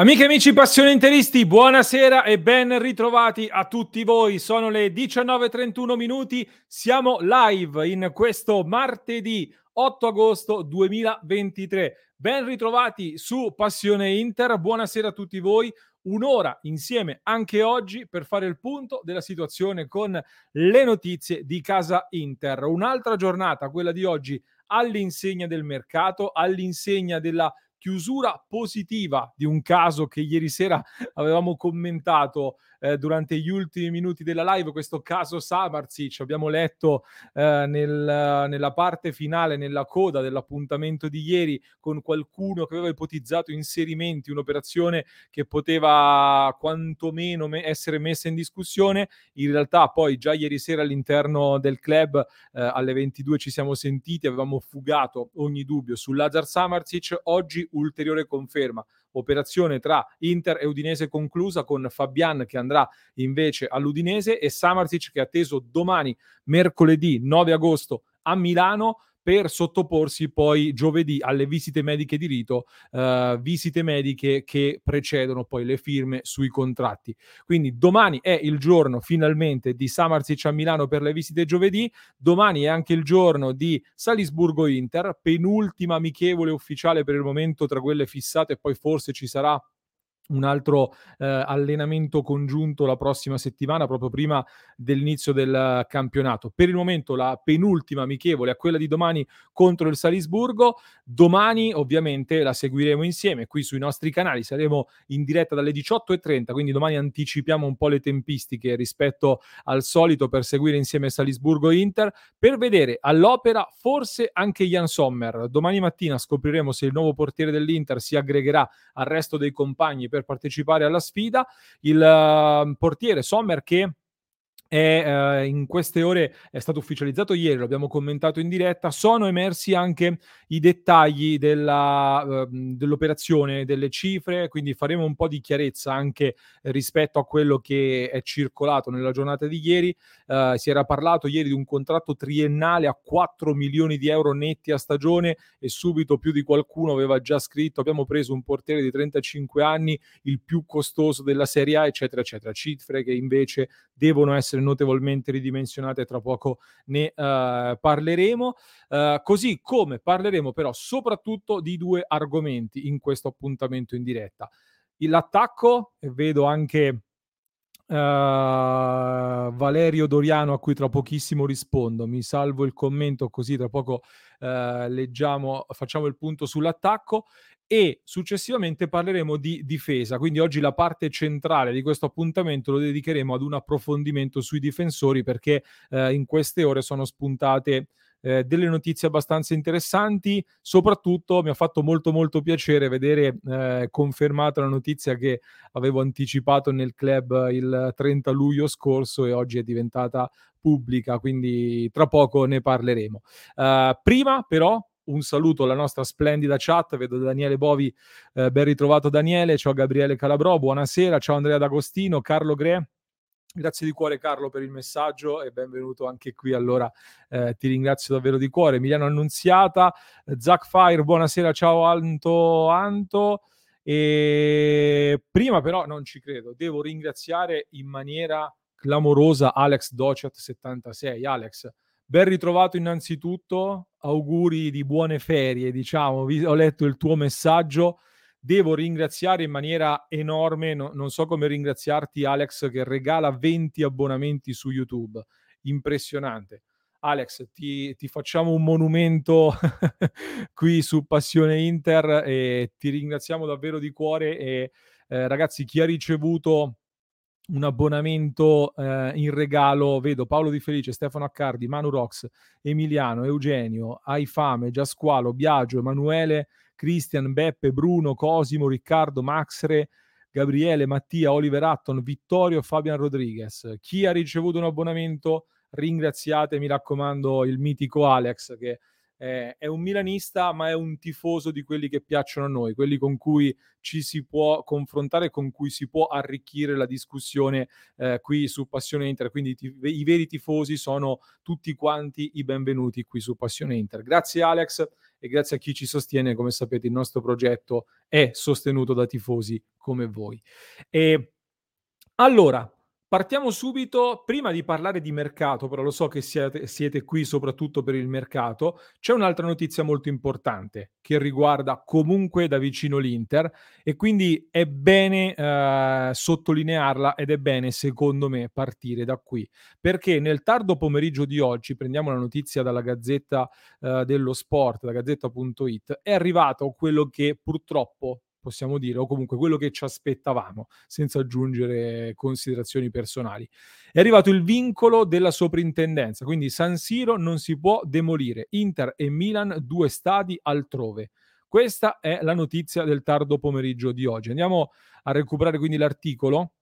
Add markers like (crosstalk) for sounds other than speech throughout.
Amiche e amici passioni interisti, buonasera e ben ritrovati a tutti voi. Sono le 19.31 minuti, siamo live in questo martedì 8 agosto 2023. Ben ritrovati su Passione Inter, buonasera a tutti voi. Un'ora insieme anche oggi per fare il punto della situazione con le notizie di casa Inter. Un'altra giornata, quella di oggi, all'insegna del mercato, all'insegna della chiusura positiva di un caso che ieri sera avevamo commentato eh, durante gli ultimi minuti della live, questo caso Samarzic, abbiamo letto eh, nel, nella parte finale, nella coda dell'appuntamento di ieri con qualcuno che aveva ipotizzato inserimenti, un'operazione che poteva quantomeno me- essere messa in discussione, in realtà poi già ieri sera all'interno del club eh, alle 22 ci siamo sentiti, avevamo fugato ogni dubbio su Lazar Samarzic, oggi ulteriore conferma operazione tra Inter e Udinese conclusa con Fabian che andrà invece all'Udinese e Samarzic che è atteso domani mercoledì 9 agosto a Milano per sottoporsi poi giovedì alle visite mediche di rito, eh, visite mediche che precedono poi le firme sui contratti. Quindi domani è il giorno finalmente di Samarzic a Milano per le visite giovedì, domani è anche il giorno di Salisburgo-Inter, penultima amichevole ufficiale per il momento tra quelle fissate poi forse ci sarà un altro eh, allenamento congiunto la prossima settimana, proprio prima dell'inizio del campionato. Per il momento la penultima amichevole è quella di domani contro il Salisburgo. Domani ovviamente la seguiremo insieme qui sui nostri canali, saremo in diretta dalle 18.30, quindi domani anticipiamo un po' le tempistiche rispetto al solito per seguire insieme Salisburgo-Inter, per vedere all'opera forse anche Jan Sommer. Domani mattina scopriremo se il nuovo portiere dell'Inter si aggregherà al resto dei compagni per partecipare alla sfida. Il uh, portiere Sommer che è, eh, in queste ore è stato ufficializzato ieri, lo abbiamo commentato in diretta, sono emersi anche i dettagli della, eh, dell'operazione, delle cifre, quindi faremo un po' di chiarezza anche rispetto a quello che è circolato nella giornata di ieri. Eh, si era parlato ieri di un contratto triennale a 4 milioni di euro netti a stagione e subito più di qualcuno aveva già scritto abbiamo preso un portiere di 35 anni, il più costoso della Serie A, eccetera, eccetera. Cifre che invece devono essere essere notevolmente ridimensionate, tra poco ne uh, parleremo, uh, così come parleremo però soprattutto di due argomenti in questo appuntamento in diretta. L'attacco, vedo anche Uh, Valerio Doriano a cui tra pochissimo rispondo. Mi salvo il commento così tra poco uh, leggiamo, facciamo il punto sull'attacco e successivamente parleremo di difesa. Quindi oggi la parte centrale di questo appuntamento lo dedicheremo ad un approfondimento sui difensori perché eh, in queste ore sono spuntate eh, delle notizie abbastanza interessanti. Soprattutto mi ha fatto molto molto piacere vedere eh, confermata la notizia che avevo anticipato nel club il 30 luglio scorso e oggi è diventata pubblica, quindi tra poco ne parleremo. Uh, prima però un saluto alla nostra splendida chat, vedo Daniele Bovi, eh, ben ritrovato Daniele, ciao Gabriele Calabrò, buonasera, ciao Andrea D'Agostino, Carlo Gre. Grazie di cuore Carlo per il messaggio e benvenuto anche qui. Allora eh, ti ringrazio davvero di cuore. Emiliano Annunziata, Zac Fire, buonasera, ciao Anto Anto. E prima però non ci credo, devo ringraziare in maniera clamorosa Alex Docet 76. Alex, Ben ritrovato innanzitutto, auguri di buone ferie, diciamo, ho letto il tuo messaggio, devo ringraziare in maniera enorme, no, non so come ringraziarti Alex che regala 20 abbonamenti su YouTube, impressionante. Alex, ti, ti facciamo un monumento (laughs) qui su Passione Inter e ti ringraziamo davvero di cuore e eh, ragazzi chi ha ricevuto un abbonamento eh, in regalo, vedo Paolo Di Felice, Stefano Accardi, Manu Rox, Emiliano, Eugenio, Aifame, Giasqualo, Biagio, Emanuele, Cristian, Beppe, Bruno, Cosimo, Riccardo, Maxre, Gabriele, Mattia, Oliver Atton, Vittorio, Fabian Rodriguez. Chi ha ricevuto un abbonamento, ringraziate, mi raccomando, il mitico Alex che eh, è un milanista, ma è un tifoso di quelli che piacciono a noi, quelli con cui ci si può confrontare, con cui si può arricchire la discussione eh, qui su Passione Inter. Quindi ti, i veri tifosi sono tutti quanti i benvenuti qui su Passione Inter. Grazie Alex e grazie a chi ci sostiene. Come sapete, il nostro progetto è sostenuto da tifosi come voi. E allora, Partiamo subito, prima di parlare di mercato, però lo so che siete, siete, qui soprattutto per il mercato, c'è un'altra notizia molto importante che riguarda comunque da vicino l'Inter e quindi è bene eh, sottolinearla ed è bene secondo me partire da qui, perché nel tardo pomeriggio di oggi, prendiamo la notizia dalla Gazzetta eh, dello Sport, da gazzetta.it, è arrivato quello che purtroppo possiamo dire, o comunque quello che ci aspettavamo, senza aggiungere considerazioni personali. È arrivato il vincolo della soprintendenza, quindi San Siro non si può demolire. Inter e Milan, due stadi altrove. Questa è la notizia del tardo pomeriggio di oggi. Andiamo a recuperare quindi l'articolo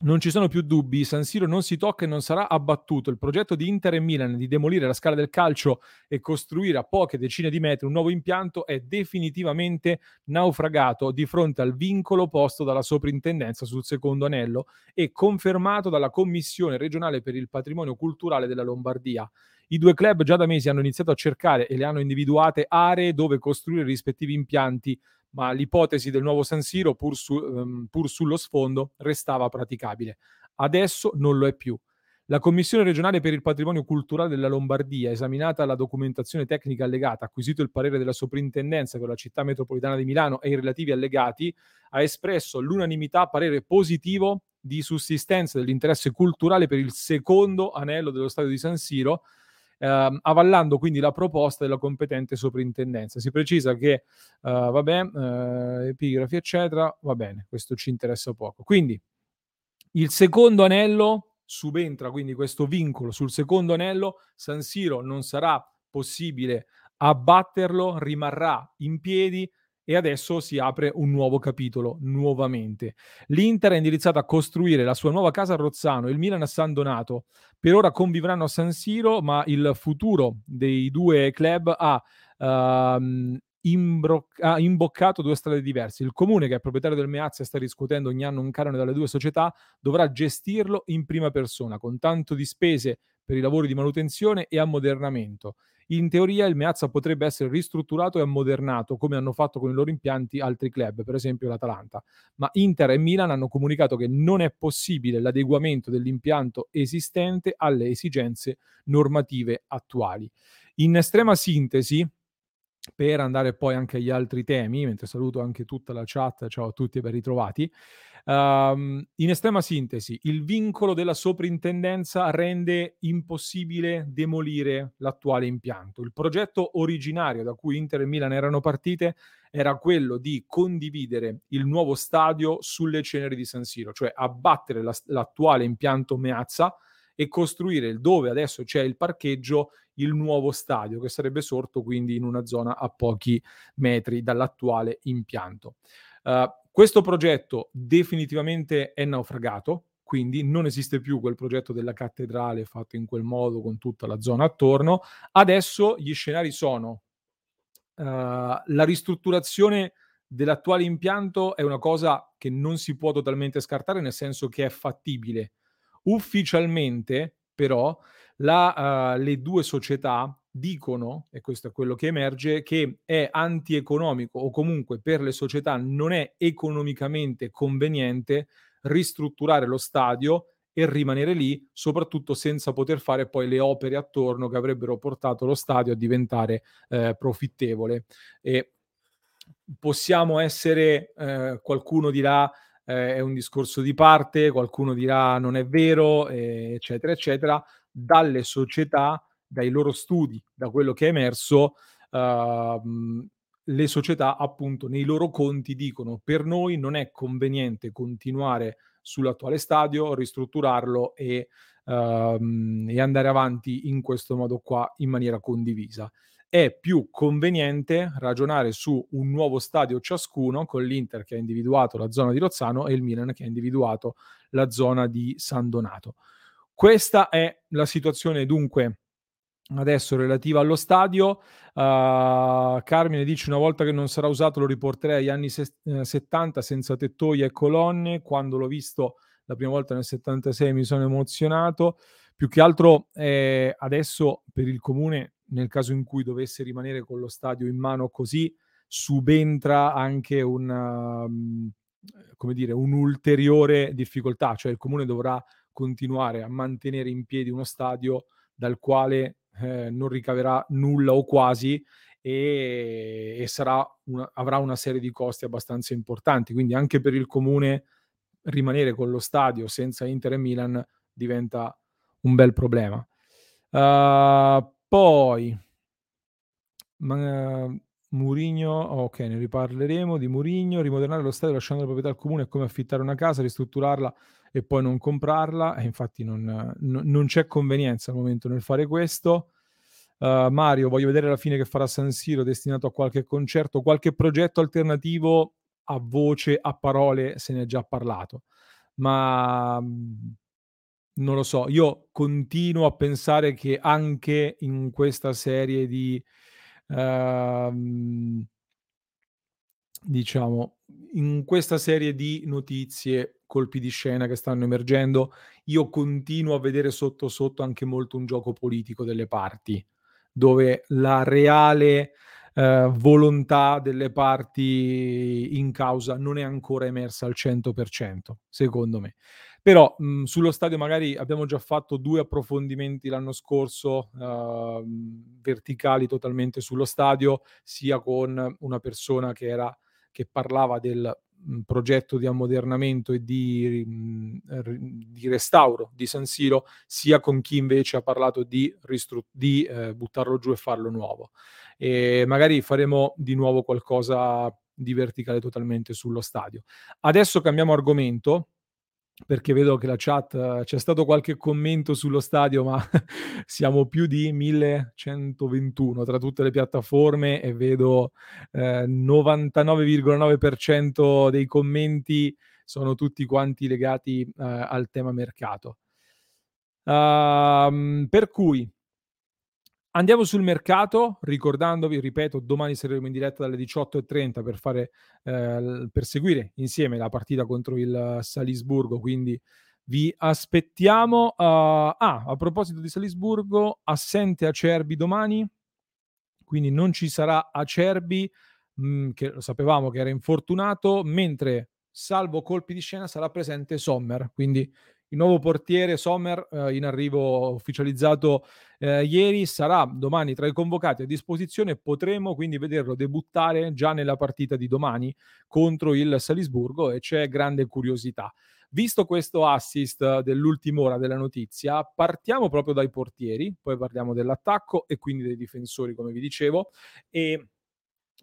non ci sono più dubbi, San Siro non si tocca e non sarà abbattuto. Il progetto di Inter e Milan di demolire la scala del calcio e costruire a poche decine di metri un nuovo impianto è definitivamente naufragato di fronte al vincolo posto dalla soprintendenza sul secondo anello e confermato dalla Commissione regionale per il patrimonio culturale della Lombardia. I due club già da mesi hanno iniziato a cercare e le hanno individuate aree dove costruire i rispettivi impianti ma l'ipotesi del nuovo San Siro, pur, su, um, pur sullo sfondo, restava praticabile. Adesso non lo è più. La Commissione regionale per il patrimonio culturale della Lombardia, esaminata la documentazione tecnica allegata, acquisito il parere della soprintendenza per la città metropolitana di Milano e i relativi allegati, ha espresso all'unanimità parere positivo di sussistenza dell'interesse culturale per il secondo anello dello stadio di San Siro, eh, avallando quindi la proposta della competente soprintendenza. Si precisa che, uh, vabbè, uh, epigrafi, eccetera, va bene, questo ci interessa poco. Quindi il secondo anello subentra quindi questo vincolo sul secondo anello, San Siro non sarà possibile abbatterlo, rimarrà in piedi e adesso si apre un nuovo capitolo nuovamente. L'Inter è indirizzata a costruire la sua nuova casa a Rozzano, il Milan a San Donato. Per ora convivranno a San Siro, ma il futuro dei due club ha uh, ha imboccato due strade diverse. Il comune, che è proprietario del Meazza e sta riscuotendo ogni anno un canone dalle due società, dovrà gestirlo in prima persona, con tanto di spese per i lavori di manutenzione e ammodernamento. In teoria il Meazza potrebbe essere ristrutturato e ammodernato, come hanno fatto con i loro impianti altri club, per esempio l'Atalanta. Ma Inter e Milan hanno comunicato che non è possibile l'adeguamento dell'impianto esistente alle esigenze normative attuali. In estrema sintesi, per andare poi anche agli altri temi, mentre saluto anche tutta la chat, ciao a tutti e ben ritrovati. Um, in estrema sintesi, il vincolo della soprintendenza rende impossibile demolire l'attuale impianto. Il progetto originario da cui Inter e Milan erano partite era quello di condividere il nuovo stadio sulle ceneri di San Siro, cioè abbattere la, l'attuale impianto Meazza e costruire dove adesso c'è il parcheggio il nuovo stadio che sarebbe sorto quindi in una zona a pochi metri dall'attuale impianto. Uh, questo progetto definitivamente è naufragato, quindi non esiste più quel progetto della cattedrale fatto in quel modo con tutta la zona attorno. Adesso gli scenari sono uh, la ristrutturazione dell'attuale impianto è una cosa che non si può totalmente scartare, nel senso che è fattibile. Ufficialmente, però, la, uh, le due società dicono, e questo è quello che emerge, che è antieconomico o comunque per le società non è economicamente conveniente ristrutturare lo stadio e rimanere lì, soprattutto senza poter fare poi le opere attorno che avrebbero portato lo stadio a diventare eh, profittevole. E possiamo essere, eh, qualcuno dirà, eh, è un discorso di parte, qualcuno dirà non è vero, eh, eccetera, eccetera, dalle società dai loro studi, da quello che è emerso, uh, le società appunto nei loro conti dicono per noi non è conveniente continuare sull'attuale stadio, ristrutturarlo e, uh, e andare avanti in questo modo qua in maniera condivisa. È più conveniente ragionare su un nuovo stadio ciascuno con l'Inter che ha individuato la zona di Rozzano e il Milan che ha individuato la zona di San Donato. Questa è la situazione dunque adesso relativa allo stadio. Uh, Carmine dice una volta che non sarà usato lo riporterei agli anni se- 70 eh, senza tettoie e colonne. Quando l'ho visto la prima volta nel 76 mi sono emozionato. Più che altro eh, adesso per il comune, nel caso in cui dovesse rimanere con lo stadio in mano così, subentra anche un, um, come dire, un'ulteriore difficoltà, cioè il comune dovrà continuare a mantenere in piedi uno stadio dal quale eh, non ricaverà nulla o quasi e, e una, avrà una serie di costi abbastanza importanti. Quindi anche per il comune rimanere con lo stadio senza Inter e Milan diventa un bel problema. Uh, poi ma, Murigno, ok, ne riparleremo di Murigno, rimodernare lo stadio lasciando la proprietà al comune è come affittare una casa, ristrutturarla e poi non comprarla, e infatti non, non, non c'è convenienza al momento nel fare questo. Uh, Mario, voglio vedere alla fine che farà San Siro destinato a qualche concerto, qualche progetto alternativo a voce, a parole, se ne è già parlato. Ma mm, non lo so, io continuo a pensare che anche in questa serie di uh, diciamo in questa serie di notizie colpi di scena che stanno emergendo, io continuo a vedere sotto sotto anche molto un gioco politico delle parti, dove la reale eh, volontà delle parti in causa non è ancora emersa al 100%, secondo me. Però mh, sullo stadio magari abbiamo già fatto due approfondimenti l'anno scorso, uh, verticali totalmente sullo stadio, sia con una persona che, era, che parlava del progetto di ammodernamento e di, mh, di, restauro di San Siro, sia con chi invece ha parlato di, ristru- di eh, buttarlo giù e farlo nuovo. E magari faremo di nuovo qualcosa di verticale totalmente sullo stadio. Adesso cambiamo argomento perché vedo che la chat c'è stato qualche commento sullo stadio, ma (laughs) siamo più di 1121 tra tutte le piattaforme e vedo eh, 99,9% dei commenti sono tutti quanti legati eh, al tema mercato. Uh, per cui Andiamo sul mercato, ricordandovi, ripeto, domani saremo in diretta dalle 18.30 per, fare, eh, per seguire insieme la partita contro il Salisburgo, quindi vi aspettiamo. Uh, ah, a proposito di Salisburgo, assente Acerbi domani, quindi non ci sarà Acerbi, mh, mm, che lo sapevamo che era infortunato, mentre salvo colpi di scena sarà presente Sommer, quindi il nuovo portiere Sommer eh, in arrivo ufficializzato eh, ieri sarà domani tra i convocati a disposizione potremo quindi vederlo debuttare già nella partita di domani contro il Salisburgo e c'è grande curiosità. Visto questo assist dell'ultima ora della notizia, partiamo proprio dai portieri, poi parliamo dell'attacco e quindi dei difensori, come vi dicevo, e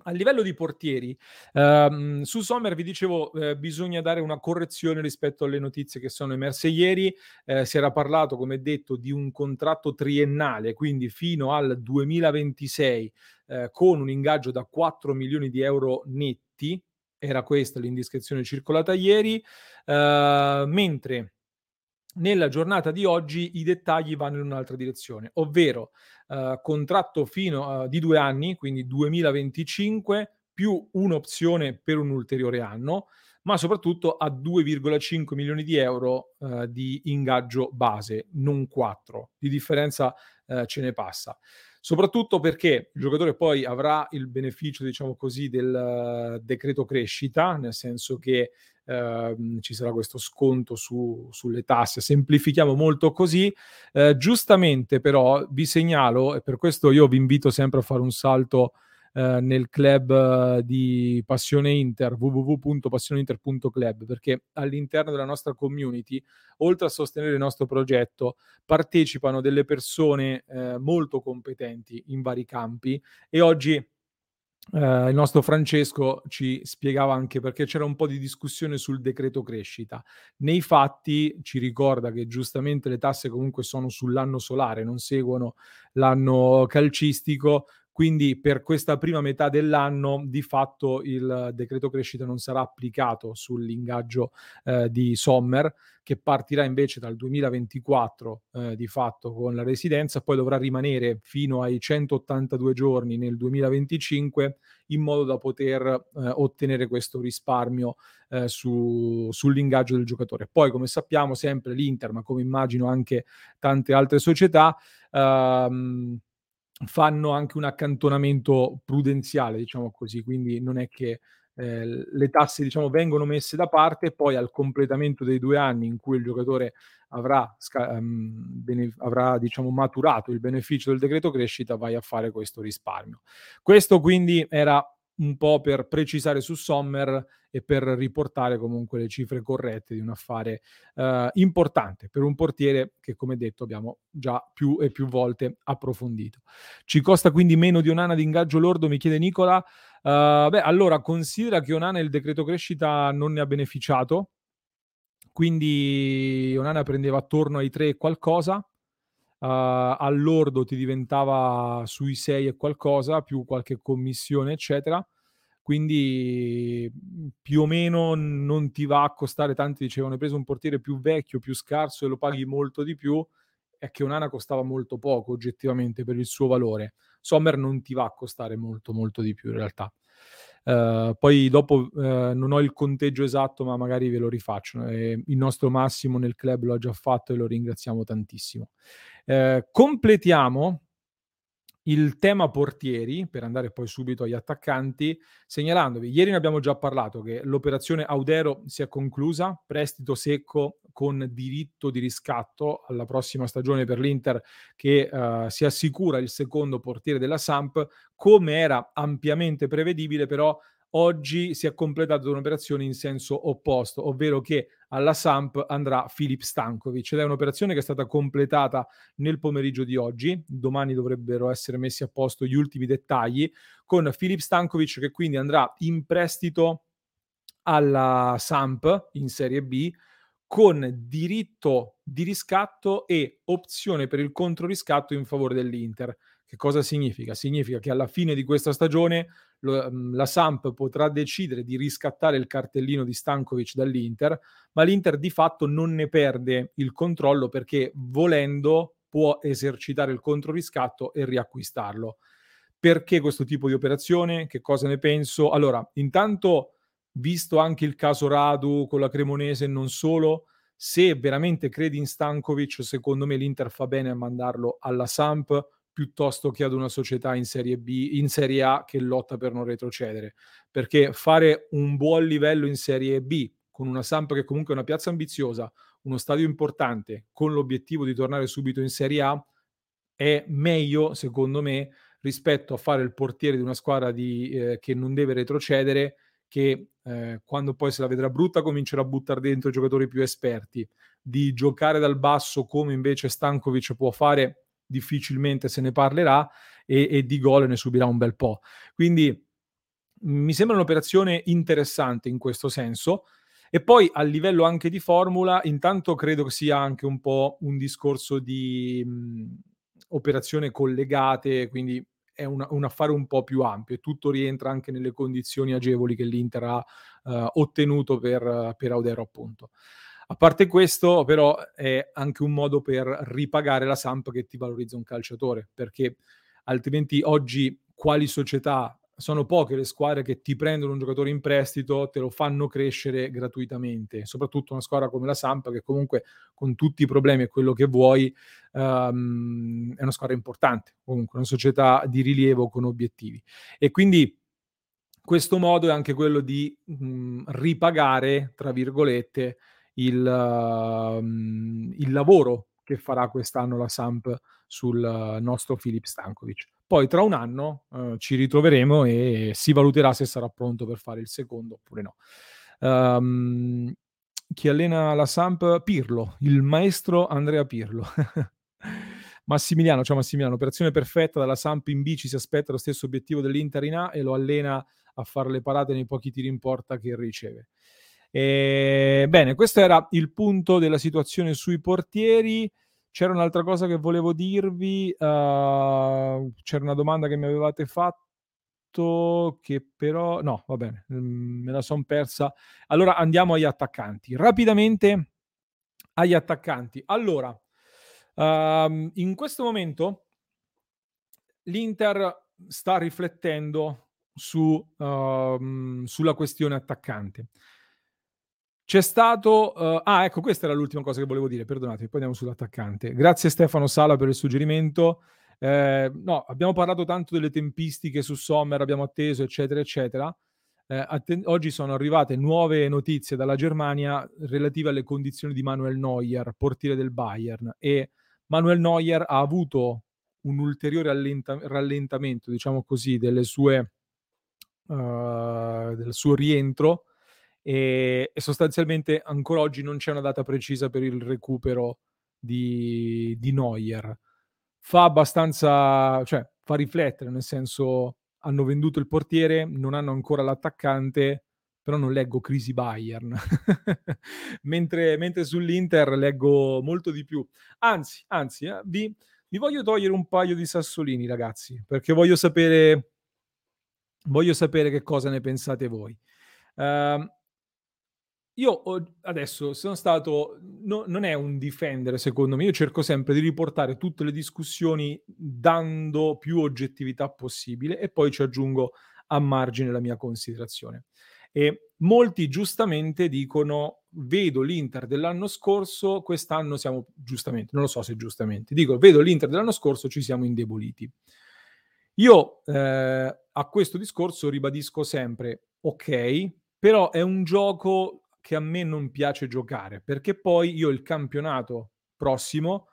a livello di portieri, ehm, su Sommer vi dicevo eh, bisogna dare una correzione rispetto alle notizie che sono emerse ieri. Eh, si era parlato, come detto, di un contratto triennale, quindi fino al 2026, eh, con un ingaggio da 4 milioni di euro netti. Era questa l'indiscrezione circolata ieri, eh, mentre nella giornata di oggi i dettagli vanno in un'altra direzione, ovvero eh, contratto fino uh, di due anni, quindi 2025, più un'opzione per un ulteriore anno, ma soprattutto a 2,5 milioni di euro uh, di ingaggio base, non 4. Di differenza uh, ce ne passa. Soprattutto perché il giocatore poi avrà il beneficio, diciamo così, del decreto crescita, nel senso che Ehm, ci sarà questo sconto su, sulle tasse. Semplifichiamo molto così. Eh, giustamente però vi segnalo, e per questo io vi invito sempre a fare un salto eh, nel club eh, di Passione Inter, www.passioneinter.club, perché all'interno della nostra community, oltre a sostenere il nostro progetto, partecipano delle persone eh, molto competenti in vari campi e oggi Uh, il nostro Francesco ci spiegava anche perché c'era un po' di discussione sul decreto crescita. Nei fatti ci ricorda che giustamente le tasse comunque sono sull'anno solare, non seguono l'anno calcistico, quindi per questa prima metà dell'anno di fatto il decreto crescita non sarà applicato sull'ingaggio eh, di Sommer, che partirà invece dal 2024 eh, di fatto con la residenza, poi dovrà rimanere fino ai 182 giorni nel 2025 in modo da poter eh, ottenere questo risparmio eh, su, sull'ingaggio del giocatore. Poi, come sappiamo, sempre l'Inter, ma come immagino anche tante altre società, ehm, fanno anche un accantonamento prudenziale, diciamo così, quindi non è che eh, le tasse diciamo, vengono messe da parte e poi al completamento dei due anni in cui il giocatore avrà, um, bene, avrà diciamo, maturato il beneficio del decreto crescita vai a fare questo risparmio. Questo quindi era un po' per precisare su Sommer e per riportare comunque le cifre corrette di un affare eh, importante per un portiere che, come detto, abbiamo già più e più volte approfondito. Ci costa quindi meno di Onana di ingaggio lordo, mi chiede Nicola. Uh, beh, allora considera che Onana il decreto crescita non ne ha beneficiato, quindi Onana prendeva attorno ai 3 e qualcosa, uh, all'ordo ti diventava sui 6 e qualcosa, più qualche commissione, eccetera. Quindi mhmm, più o meno non ti va a costare, tanti dicevano hai preso un portiere più vecchio, più scarso e lo paghi molto di più, è che Onana costava molto poco oggettivamente per il suo valore. Sommer non ti va a costare molto molto di più in realtà. Uh, poi dopo uh, non ho il conteggio esatto, ma magari ve lo rifaccio. Eh, il nostro Massimo nel club lo ha già fatto e lo ringraziamo tantissimo. Uh, completiamo il tema portieri, per andare poi subito agli attaccanti, segnalandovi, ieri ne abbiamo già parlato, che l'operazione Audero si è conclusa, prestito secco con diritto di riscatto alla prossima stagione per l'Inter che uh, si assicura il secondo portiere della Samp, come era ampiamente prevedibile però Oggi si è completata un'operazione in senso opposto, ovvero che alla Samp andrà Filip Stankovic ed è un'operazione che è stata completata nel pomeriggio di oggi. Domani dovrebbero essere messi a posto gli ultimi dettagli con Filip Stankovic che quindi andrà in prestito alla Samp in Serie B con diritto di riscatto e opzione per il controriscatto in favore dell'Inter. Che cosa significa? Significa che alla fine di questa stagione lo, mm, la Samp potrà decidere di riscattare il cartellino di Stankovic dall'Inter, ma l'Inter di fatto non ne perde il controllo perché volendo può esercitare il controriscatto e riacquistarlo. Perché questo tipo di operazione? Che cosa ne penso? Allora, intanto, visto anche il caso Radu con la Cremonese e non solo, se veramente credi in Stankovic, secondo me l'Inter fa bene a mandarlo alla Samp piuttosto che ad una società in Serie B, in Serie A che lotta per non retrocedere. Perché fare un buon livello in Serie B con una Samp che comunque è una piazza ambiziosa, uno stadio importante, con l'obiettivo di tornare subito in Serie A, è meglio, secondo me, rispetto a fare il portiere di una squadra di, eh, che non deve retrocedere, che eh, quando poi se la vedrà brutta comincerà a buttare dentro giocatori più esperti, di giocare dal basso come invece Stankovic può fare difficilmente se ne parlerà e, e di gol ne subirà un bel po'. Quindi mi sembra un'operazione interessante in questo senso. E poi a livello anche di formula, intanto credo che sia anche un po' un discorso di mh, operazione collegate, quindi è un, un, affare un po' più ampio e tutto rientra anche nelle condizioni agevoli che l'Inter ha uh, ottenuto per, per Audero appunto. A parte questo, però, è anche un modo per ripagare la Samp che ti valorizza un calciatore, perché altrimenti oggi quali società sono poche le squadre che ti prendono un giocatore in prestito, te lo fanno crescere gratuitamente, soprattutto una squadra come la Samp che comunque con tutti i problemi e quello che vuoi um, è una squadra importante, comunque una società di rilievo con obiettivi. E quindi questo modo è anche quello di mh, ripagare, tra virgolette, il, uh, il lavoro che farà quest'anno la Samp sul nostro Filip Stankovic. Poi tra un anno uh, ci ritroveremo e si valuterà se sarà pronto per fare il secondo oppure no. Um, chi allena la Samp? Pirlo, il maestro Andrea Pirlo. (laughs) Massimiliano, ciao Massimiliano, operazione perfetta dalla Samp in B, ci si aspetta lo stesso obiettivo dell'Inter in A e lo allena a fare le parate nei pochi tiri in porta che riceve. E, bene, questo era il punto della situazione sui portieri. C'era un'altra cosa che volevo dirvi, uh, c'era una domanda che mi avevate fatto che però no, va bene, mm, me la sono persa. Allora andiamo agli attaccanti. Rapidamente agli attaccanti. Allora, um, in questo momento l'Inter sta riflettendo su, uh, sulla questione attaccante. C'è stato... Uh, ah, ecco, questa era l'ultima cosa che volevo dire, perdonate, poi andiamo sull'attaccante. Grazie Stefano Sala per il suggerimento. Eh, no, abbiamo parlato tanto delle tempistiche su Sommer, abbiamo atteso, eccetera, eccetera. Eh, atten- oggi sono arrivate nuove notizie dalla Germania relative alle condizioni di Manuel Neuer, portiere del Bayern. E Manuel Neuer ha avuto un ulteriore allenta- rallentamento, diciamo così, sue, uh, del suo rientro e, e, sostanzialmente ancora oggi non c'è una data precisa per il recupero di, di Neuer. Fa abbastanza, cioè fa riflettere, nel senso hanno venduto il portiere, non hanno ancora l'attaccante, però non leggo crisi Bayern, (laughs) mentre, mentre, sull'Inter leggo molto di più. Anzi, anzi, eh, vi, vi, voglio togliere un paio di sassolini, ragazzi, perché voglio sapere, voglio sapere che cosa ne pensate voi. Uh, io adesso sono stato, no, non è un difendere secondo me, io cerco sempre di riportare tutte le discussioni dando più oggettività possibile e poi ci aggiungo a margine la mia considerazione. E molti giustamente dicono, vedo l'Inter dell'anno scorso, quest'anno siamo giustamente, non lo so se giustamente, dico, vedo l'Inter dell'anno scorso, ci siamo indeboliti. Io eh, a questo discorso ribadisco sempre, ok, però è un gioco che a me non piace giocare, perché poi io il campionato prossimo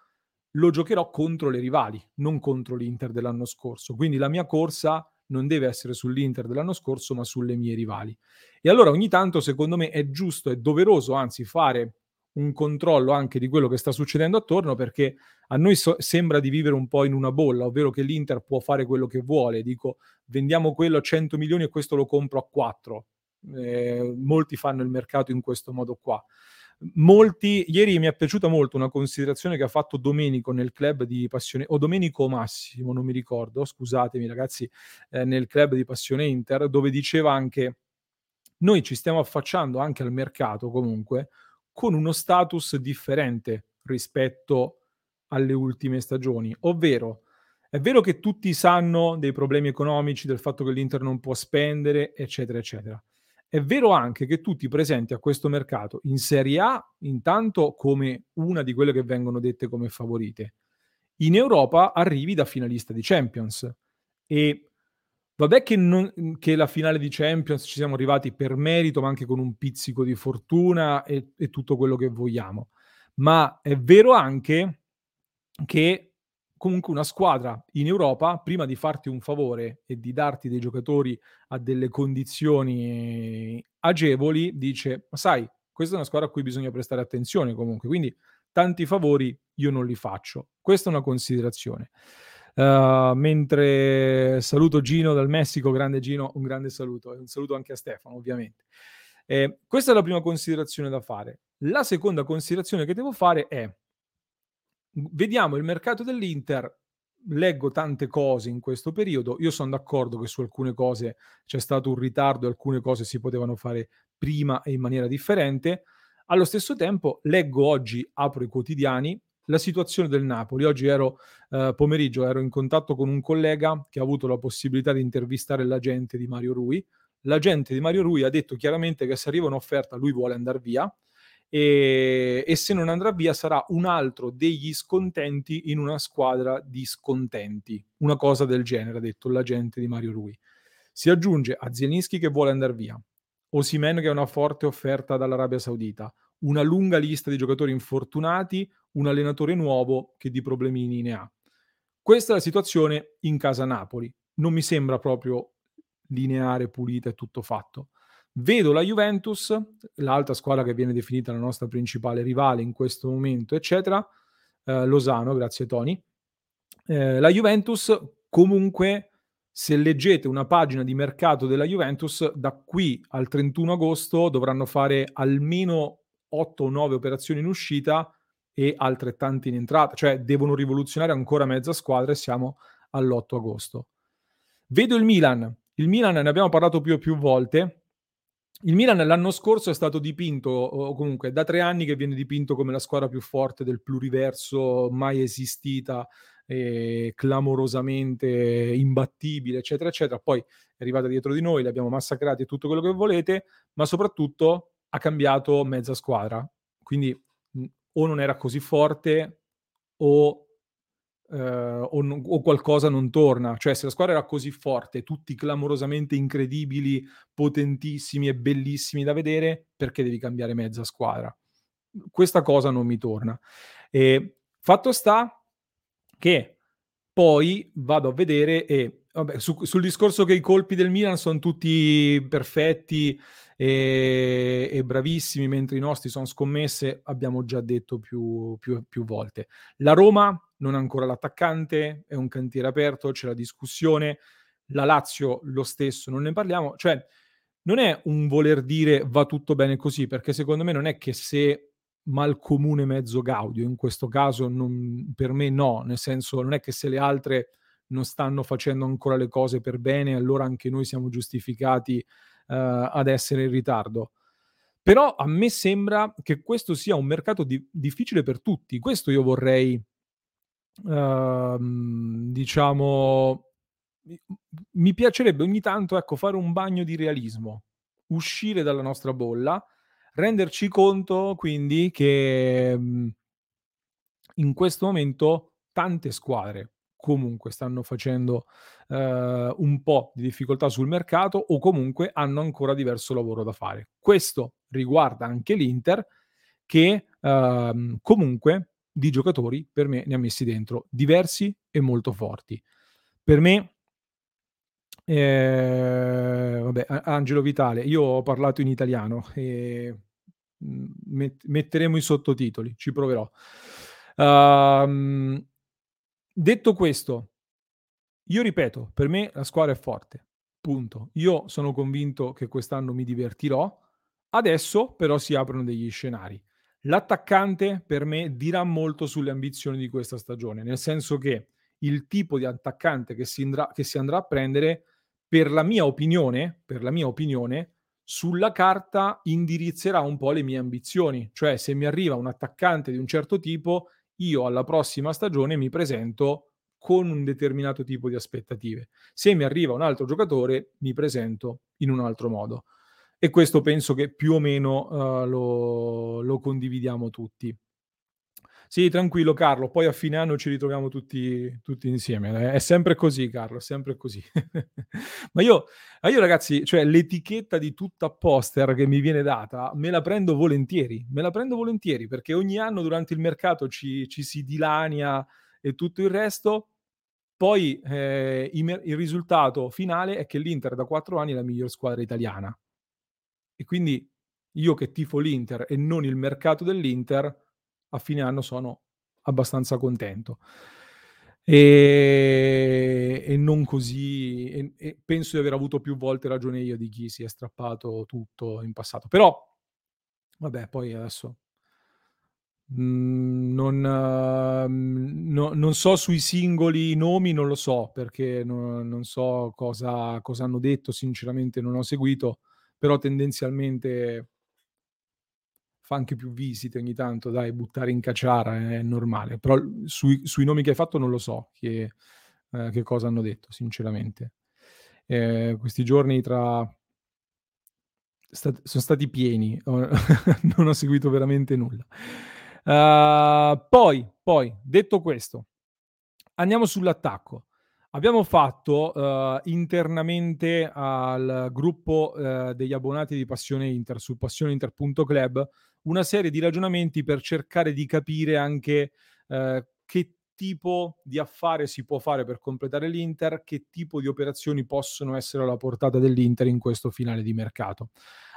lo giocherò contro le rivali, non contro l'Inter dell'anno scorso. Quindi la mia corsa non deve essere sull'Inter dell'anno scorso, ma sulle mie rivali. E allora ogni tanto, secondo me, è giusto, è doveroso, anzi, fare un controllo anche di quello che sta succedendo attorno, perché a noi so- sembra di vivere un po' in una bolla, ovvero che l'Inter può fare quello che vuole. Dico, vendiamo quello a 100 milioni e questo lo compro a 4 eh, molti fanno il mercato in questo modo qua. Molti, ieri mi è piaciuta molto una considerazione che ha fatto Domenico nel club di Passione, o Domenico Massimo, non mi ricordo, scusatemi ragazzi, eh, nel club di Passione Inter, dove diceva anche noi ci stiamo affacciando anche al mercato comunque con uno status differente rispetto alle ultime stagioni, ovvero è vero che tutti sanno dei problemi economici, del fatto che l'Inter non può spendere, eccetera, eccetera. È vero anche che tu ti presenti a questo mercato in Serie A intanto come una di quelle che vengono dette come favorite. In Europa arrivi da finalista di Champions e vabbè che, non, che la finale di Champions ci siamo arrivati per merito, ma anche con un pizzico di fortuna e, e tutto quello che vogliamo. Ma è vero anche che comunque una squadra in Europa, prima di farti un favore e di darti dei giocatori a delle condizioni agevoli, dice, ma sai, questa è una squadra a cui bisogna prestare attenzione comunque, quindi tanti favori io non li faccio. Questa è una considerazione. Uh, mentre saluto Gino dal Messico, grande Gino, un grande saluto e un saluto anche a Stefano, ovviamente. Eh, questa è la prima considerazione da fare. La seconda considerazione che devo fare è vediamo il mercato dell'Inter. Leggo tante cose in questo periodo. Io sono d'accordo che su alcune cose c'è stato un ritardo, alcune cose si potevano fare prima e in maniera differente. Allo stesso tempo, leggo oggi, apro i quotidiani, la situazione del Napoli. Oggi ero eh, pomeriggio, ero in contatto con un collega che ha avuto la possibilità di intervistare l'agente di Mario Rui. L'agente di Mario Rui ha detto chiaramente che se arriva un'offerta lui vuole andare via e, e, se non andrà via sarà un altro degli scontenti in una squadra di scontenti. Una cosa del genere, ha detto l'agente di Mario Rui. Si aggiunge a Zielinski che vuole andare via, Osimen che ha una forte offerta dall'Arabia Saudita, una lunga lista di giocatori infortunati, un allenatore nuovo che di problemini ne ha. Questa è la situazione in casa Napoli. Non mi sembra proprio lineare, pulita e tutto fatto. Vedo la Juventus, l'altra squadra che viene definita la nostra principale rivale in questo momento, eccetera. Eh, Losano, grazie Tony. Eh, la Juventus comunque se leggete una pagina di mercato della Juventus, da qui al 31 agosto dovranno fare almeno 8 o 9 operazioni in uscita e altrettante in entrata, cioè devono rivoluzionare ancora mezza squadra e siamo all'8 agosto. Vedo il Milan, il Milan ne abbiamo parlato più e più volte, il Milan l'anno scorso è stato dipinto, o comunque da tre anni che viene dipinto come la squadra più forte del pluriverso mai esistita, eh, clamorosamente imbattibile, eccetera, eccetera. Poi è arrivata dietro di noi, li abbiamo massacrati e tutto quello che volete, ma soprattutto ha cambiato mezza squadra. Quindi o non era così forte o Uh, o, non, o, qualcosa non torna. Cioè, se la squadra era così forte, tutti clamorosamente incredibili, potentissimi e bellissimi da vedere, perché devi cambiare mezza squadra? Questa cosa non mi torna. E fatto sta che poi vado a vedere e vabbè, su, sul discorso che i colpi del Milan sono tutti perfetti e, e, bravissimi, mentre i nostri sono scommesse, abbiamo già detto più, più, più volte. La Roma non ha ancora l'attaccante, è un cantiere aperto, c'è la discussione. La Lazio lo stesso, non ne parliamo. Cioè, non è un voler dire va tutto bene così, perché secondo me non è che se mal comune mezzo gaudio, in questo caso non, per me no, nel senso non è che se le altre non stanno facendo ancora le cose per bene, allora anche noi siamo giustificati uh, ad essere in ritardo. Però a me sembra che questo sia un mercato di- difficile per tutti. Questo io vorrei, uh, diciamo, mi piacerebbe ogni tanto ecco, fare un bagno di realismo, uscire dalla nostra bolla renderci conto quindi che mhmm, in questo momento tante squadre comunque stanno facendo uh, un po' di difficoltà sul mercato o comunque hanno ancora diverso lavoro da fare. Questo riguarda anche l'Inter che uh, comunque di giocatori per me ne ha messi dentro diversi e molto forti. Per me eh, vabbè, Angelo Vitale, io ho parlato in italiano e mm, met- metteremo i sottotitoli, ci proverò. Uh, detto questo, io ripeto, per me la squadra è forte, punto. Io sono convinto che quest'anno mi divertirò, adesso però si aprono degli scenari. L'attaccante per me dirà molto sulle ambizioni di questa stagione, nel senso che il tipo di attaccante che si, andrà, che si andrà a prendere per la mia opinione, per la mia opinione, sulla carta indirizzerà un po' le mie ambizioni. Cioè, se mi arriva un attaccante di un certo tipo, io alla prossima stagione mi presento con un determinato tipo di aspettative. Se mi arriva un altro giocatore, mi presento in un altro modo. E questo penso che più o meno uh, lo, lo condividiamo tutti. Sì, tranquillo Carlo, poi a fine anno ci ritroviamo tutti, tutti insieme. È sempre così, Carlo, è sempre così. (laughs) Ma io, io, ragazzi, cioè l'etichetta di tutta poster che mi viene data, me la prendo volentieri, me la prendo volentieri, perché ogni anno durante il mercato ci, ci si dilania e tutto il resto. Poi eh, il, il risultato finale è che l'Inter da quattro anni è la miglior squadra italiana. E quindi io che tifo l'Inter e non il mercato dell'Inter, a fine anno sono abbastanza contento. E, e non così, e, e penso di aver avuto più volte ragione io di chi si è strappato tutto in passato. Però, vabbè, poi adesso mm, non, uh, no, non, so sui singoli nomi, non lo so perché no, non so cosa, cosa, hanno detto, sinceramente non ho seguito, però tendenzialmente fa anche più visite ogni tanto, dai, buttare in cacciara è normale, però sui, sui nomi che hai fatto non lo so che, eh, che cosa hanno detto, sinceramente. Eh, questi giorni tra... Stat- sono stati pieni, (laughs) non ho seguito veramente nulla. Uh, poi, poi, detto questo, andiamo sull'attacco. Abbiamo fatto uh, internamente al gruppo uh, degli abbonati di Passione Inter su passioneinter.club una serie di ragionamenti per cercare di capire anche eh, che tipo di affare si può fare per completare l'Inter, che tipo di operazioni possono essere alla portata dell'Inter in questo finale di mercato.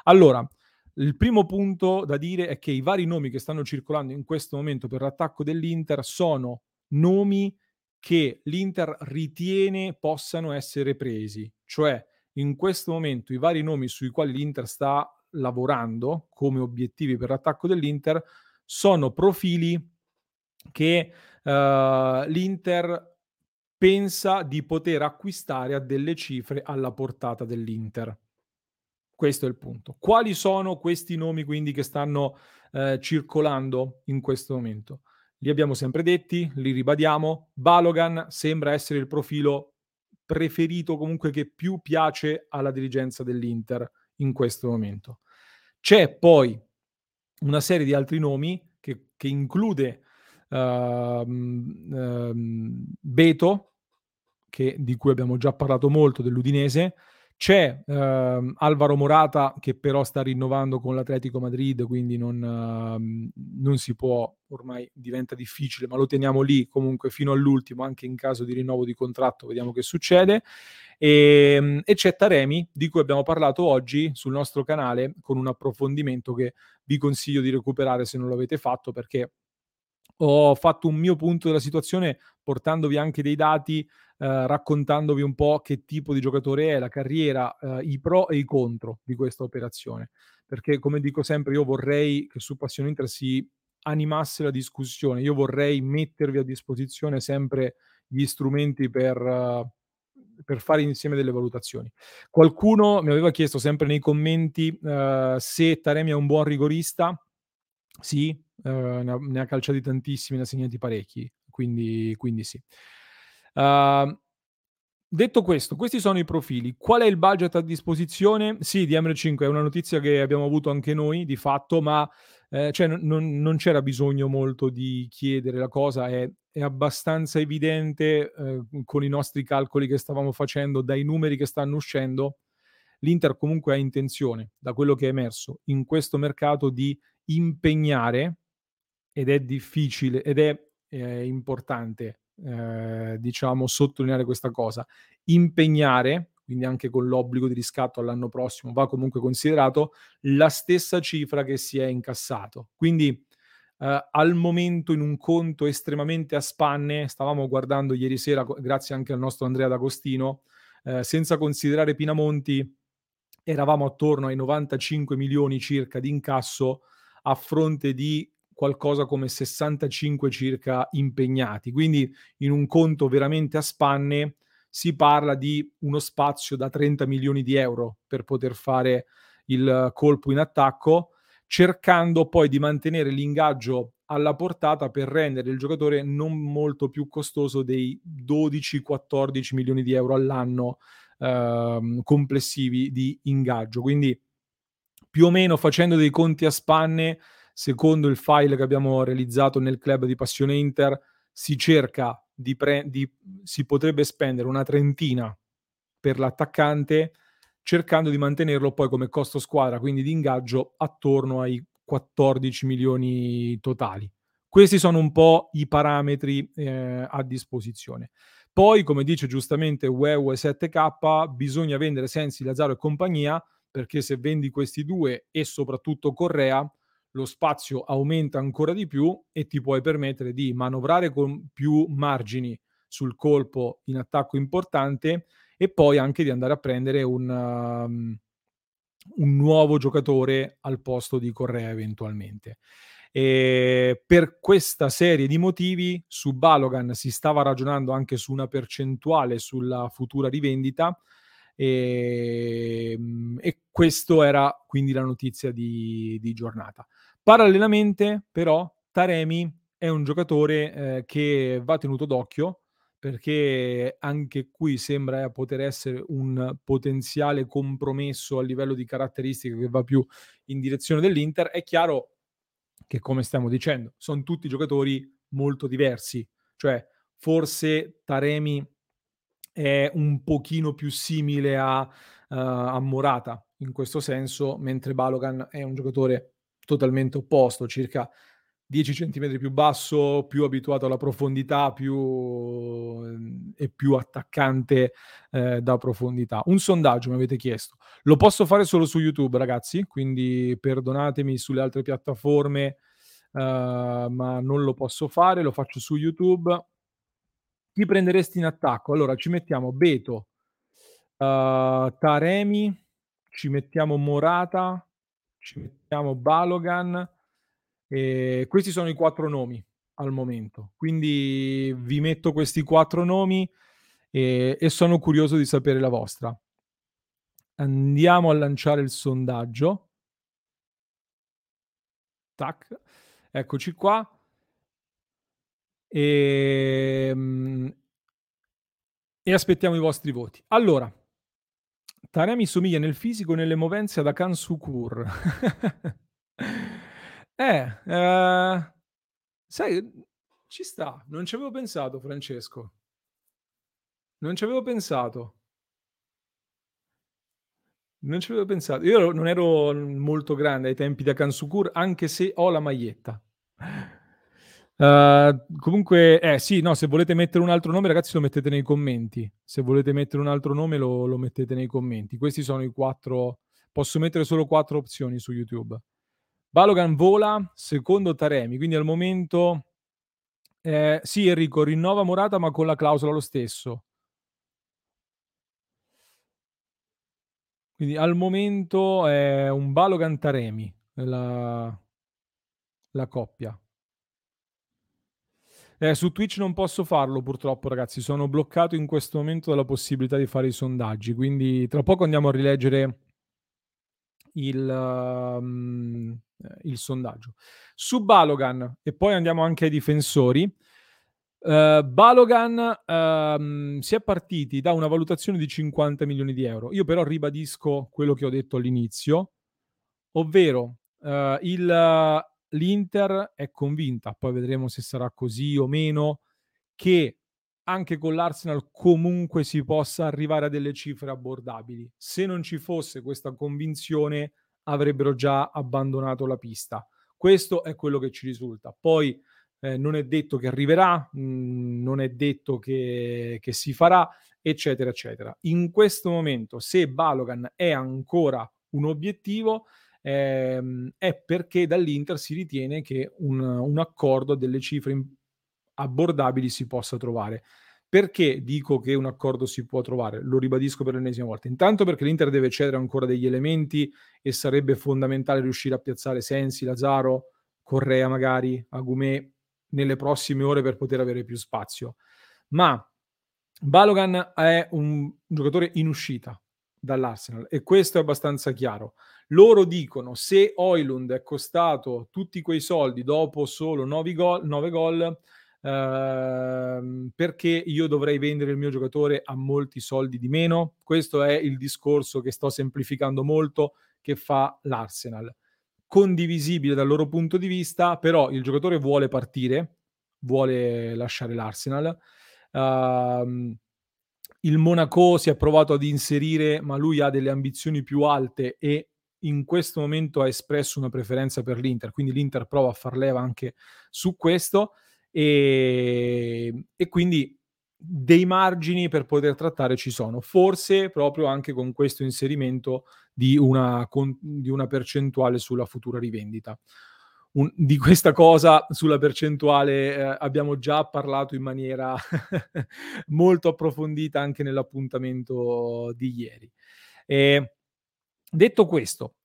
Allora, il primo punto da dire è che i vari nomi che stanno circolando in questo momento per l'attacco dell'Inter sono nomi che l'Inter ritiene possano essere presi, cioè in questo momento i vari nomi sui quali l'Inter sta lavorando come obiettivi per l'attacco dell'Inter sono profili che uh, l'Inter pensa di poter acquistare a delle cifre alla portata dell'Inter. Questo è il punto. Quali sono questi nomi quindi che stanno eh, circolando in questo momento? Li abbiamo sempre detti, li ribadiamo. Balogan sembra essere il profilo preferito, comunque che più piace alla dirigenza dell'Inter in questo momento. C'è poi una serie di altri nomi che, che include uh, uh, Beto, che, di cui abbiamo già parlato molto, dell'Udinese, c'è ehm, Alvaro Morata che però sta rinnovando con l'Atletico Madrid, quindi non, ehm, non, si può, ormai diventa difficile, ma lo teniamo lì comunque fino all'ultimo, anche in caso di rinnovo di contratto, vediamo che succede. E, ehm, e c'è Taremi, di cui abbiamo parlato oggi sul nostro canale, con un approfondimento che vi consiglio di recuperare se non l'avete fatto, perché ho fatto un mio punto della situazione portandovi anche dei dati, eh, raccontandovi un po' che tipo di giocatore è, la carriera, eh, i pro e i contro di questa operazione. Perché, come dico sempre, io vorrei che su Passione Inter si animasse la discussione, io vorrei mettervi a disposizione sempre gli strumenti per... Uh, per fare insieme delle valutazioni. Qualcuno mi aveva chiesto sempre nei commenti uh, se Taremi è un buon rigorista. Sì, uh, ne, ha, calciati tantissimi, ne ha segnati parecchi, quindi, quindi sì. Uh, detto questo, questi sono i profili. Qual è il budget a disposizione? Sì, di MR5 è una notizia che abbiamo avuto anche noi, di fatto, ma eh, cioè, non, non, c'era bisogno molto di chiedere la cosa, è, è abbastanza evidente eh, con i nostri calcoli che stavamo facendo, dai numeri che stanno uscendo. L'Inter comunque ha intenzione, da quello che è emerso in questo mercato, di impegnare, ed è difficile, ed è eh, importante eh, diciamo, sottolineare questa cosa. Impegnare, quindi anche con l'obbligo di riscatto all'anno prossimo, va comunque considerato la stessa cifra che si è incassato. Quindi eh, al momento in un conto estremamente a spanne, stavamo guardando ieri sera, grazie anche al nostro Andrea D'Agostino, eh, senza considerare Pinamonti, eravamo attorno ai 95 milioni circa di incasso a fronte di qualcosa come 65 circa impegnati. Quindi in un conto veramente a spanne si parla di uno spazio da 30 milioni di euro per poter fare il colpo in attacco, cercando poi di mantenere l'ingaggio alla portata per rendere il giocatore non molto più costoso dei 12-14 milioni di euro all'anno eh, complessivi di ingaggio. Quindi più o meno facendo dei conti a spanne secondo il file che abbiamo realizzato nel club di Passione Inter, si cerca di, pre- di si potrebbe spendere una trentina per l'attaccante, cercando di mantenerlo poi come costo squadra, quindi di ingaggio, attorno ai 14 milioni totali. Questi sono un po' i parametri eh, a disposizione. Poi, come dice giustamente UE 7K, bisogna vendere Sensi, Lazzaro e compagnia, perché se vendi questi due e soprattutto Correa, lo spazio aumenta ancora di più e ti puoi permettere di manovrare con più margini sul colpo in attacco importante e poi anche di andare a prendere un, um, un nuovo giocatore al posto di Correa eventualmente. E per questa serie di motivi su Balogan si stava ragionando anche su una percentuale sulla futura rivendita e, ehm, e questo era quindi la notizia di, di giornata. Parallelamente, però, Taremi è un giocatore eh, che va tenuto d'occhio perché anche qui sembra poter essere un potenziale compromesso a livello di caratteristiche che va più in direzione dell'Inter. È chiaro che, come stiamo dicendo, sono tutti giocatori molto diversi, cioè forse Taremi è un pochino più simile a, uh, a Morata in questo senso, mentre Balogan è un giocatore totalmente opposto, circa 10 cm più basso, più abituato alla profondità più, ehm, e più attaccante eh, da profondità. Un sondaggio mi avete chiesto. Lo posso fare solo su YouTube, ragazzi, quindi perdonatemi sulle altre piattaforme, uh, ma non lo posso fare, lo faccio su YouTube. Chi prenderesti in attacco? Allora ci mettiamo Beto, uh, Taremi, ci mettiamo Morata, ci mettiamo Balogan. E questi sono i quattro nomi al momento. Quindi vi metto questi quattro nomi e, e sono curioso di sapere la vostra. Andiamo a lanciare il sondaggio. Tac, eccoci qua. E, ehm, e aspettiamo i vostri voti. Allora, Taremi somiglia nel fisico e nelle movenze ad Akan Sukur. (laughs) eh, eh, sai, ci sta, non ci avevo pensato Francesco. Non ci avevo pensato. Non ci avevo pensato. Io non ero molto grande ai tempi di Akan Sukur, anche se ho la maglietta. Uh, comunque, eh sì, no, se volete mettere un altro nome, ragazzi, lo mettete nei commenti. Se volete mettere un altro nome, lo, lo mettete nei commenti. Questi sono i quattro. Posso mettere solo quattro opzioni su YouTube. Balogan vola, secondo Taremi, quindi al momento. Eh, sì, Enrico, rinnova Morata, ma con la clausola lo stesso. Quindi al momento è un Balogan Taremi la, la coppia. Eh, su Twitch non posso farlo purtroppo, ragazzi. Sono bloccato in questo momento dalla possibilità di fare i sondaggi. Quindi tra poco andiamo a rileggere il, um, il sondaggio. Su Balogan, e poi andiamo anche ai difensori. Uh, Balogan uh, si è partiti da una valutazione di 50 milioni di euro. Io però ribadisco quello che ho detto all'inizio, ovvero uh, il l'Inter è convinta, poi vedremo se sarà così o meno, che anche con l'Arsenal comunque si possa arrivare a delle cifre abbordabili. Se non ci fosse questa convinzione avrebbero già abbandonato la pista. Questo è quello che ci risulta. Poi eh, non è detto che arriverà, mh, mm, non è detto che, che si farà, eccetera, eccetera. In questo momento, se Balogan è ancora un obiettivo, ehm, è perché dall'Inter si ritiene che un, un accordo a delle cifre abbordabili si possa trovare. Perché dico che un accordo si può trovare? Lo ribadisco per l'ennesima volta. Intanto perché l'Inter deve cedere ancora degli elementi e sarebbe fondamentale riuscire a piazzare Sensi, Lazaro, Correa magari, Agumè nelle prossime ore per poter avere più spazio. Ma Balogan è un giocatore in uscita dall'Arsenal e questo è abbastanza chiaro. Loro dicono se Oilund è costato tutti quei soldi dopo solo 9 gol, 9 gol ehm, perché io dovrei vendere il mio giocatore a molti soldi di meno? Questo è il discorso che sto semplificando molto che fa l'Arsenal. Condivisibile dal loro punto di vista, però il giocatore vuole partire, vuole lasciare l'Arsenal. Uh, il Monaco si è provato ad inserire, ma lui ha delle ambizioni più alte e in questo momento ha espresso una preferenza per l'Inter, quindi l'Inter prova a far leva anche su questo e, e quindi dei margini per poter trattare ci sono, forse proprio anche con questo inserimento di una, con, di una percentuale sulla futura rivendita. Un, di questa cosa sulla percentuale eh, abbiamo già parlato in maniera (laughs) molto approfondita anche nell'appuntamento di ieri. E, detto questo,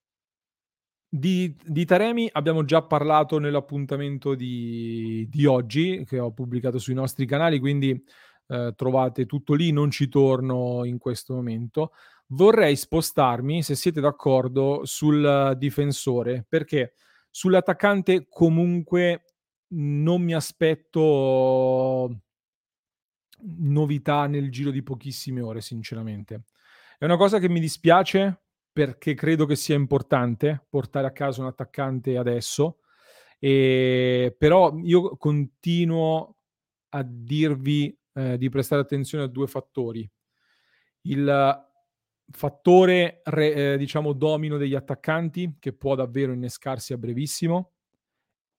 di, di, Taremi abbiamo già parlato nell'appuntamento di, di, oggi che ho pubblicato sui nostri canali, quindi eh, trovate tutto lì, non ci torno in questo momento. Vorrei spostarmi, se siete d'accordo, sul difensore, perché Sull'attaccante comunque non mi aspetto novità nel giro di pochissime ore, sinceramente. È una cosa che mi dispiace perché credo che sia importante portare a casa un attaccante adesso, e, però io continuo a dirvi eh, di prestare attenzione a due fattori. Il fattore re, eh, diciamo domino degli attaccanti che può davvero innescarsi a brevissimo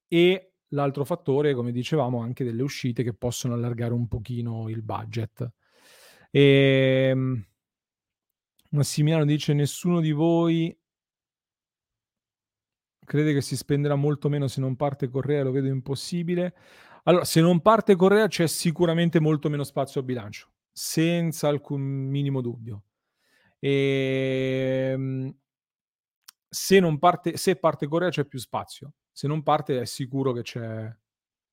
e l'altro fattore come dicevamo anche delle uscite che possono allargare un pochino il budget e, ehm, Massimiliano dice nessuno di voi crede che si spenderà molto meno se non parte Correa lo vedo impossibile Allora, se non parte Correa c'è sicuramente molto meno spazio a bilancio, senza alcun minimo dubbio. E, ehm, se, non parte, se parte Correa c'è più spazio, se non parte è sicuro che c'è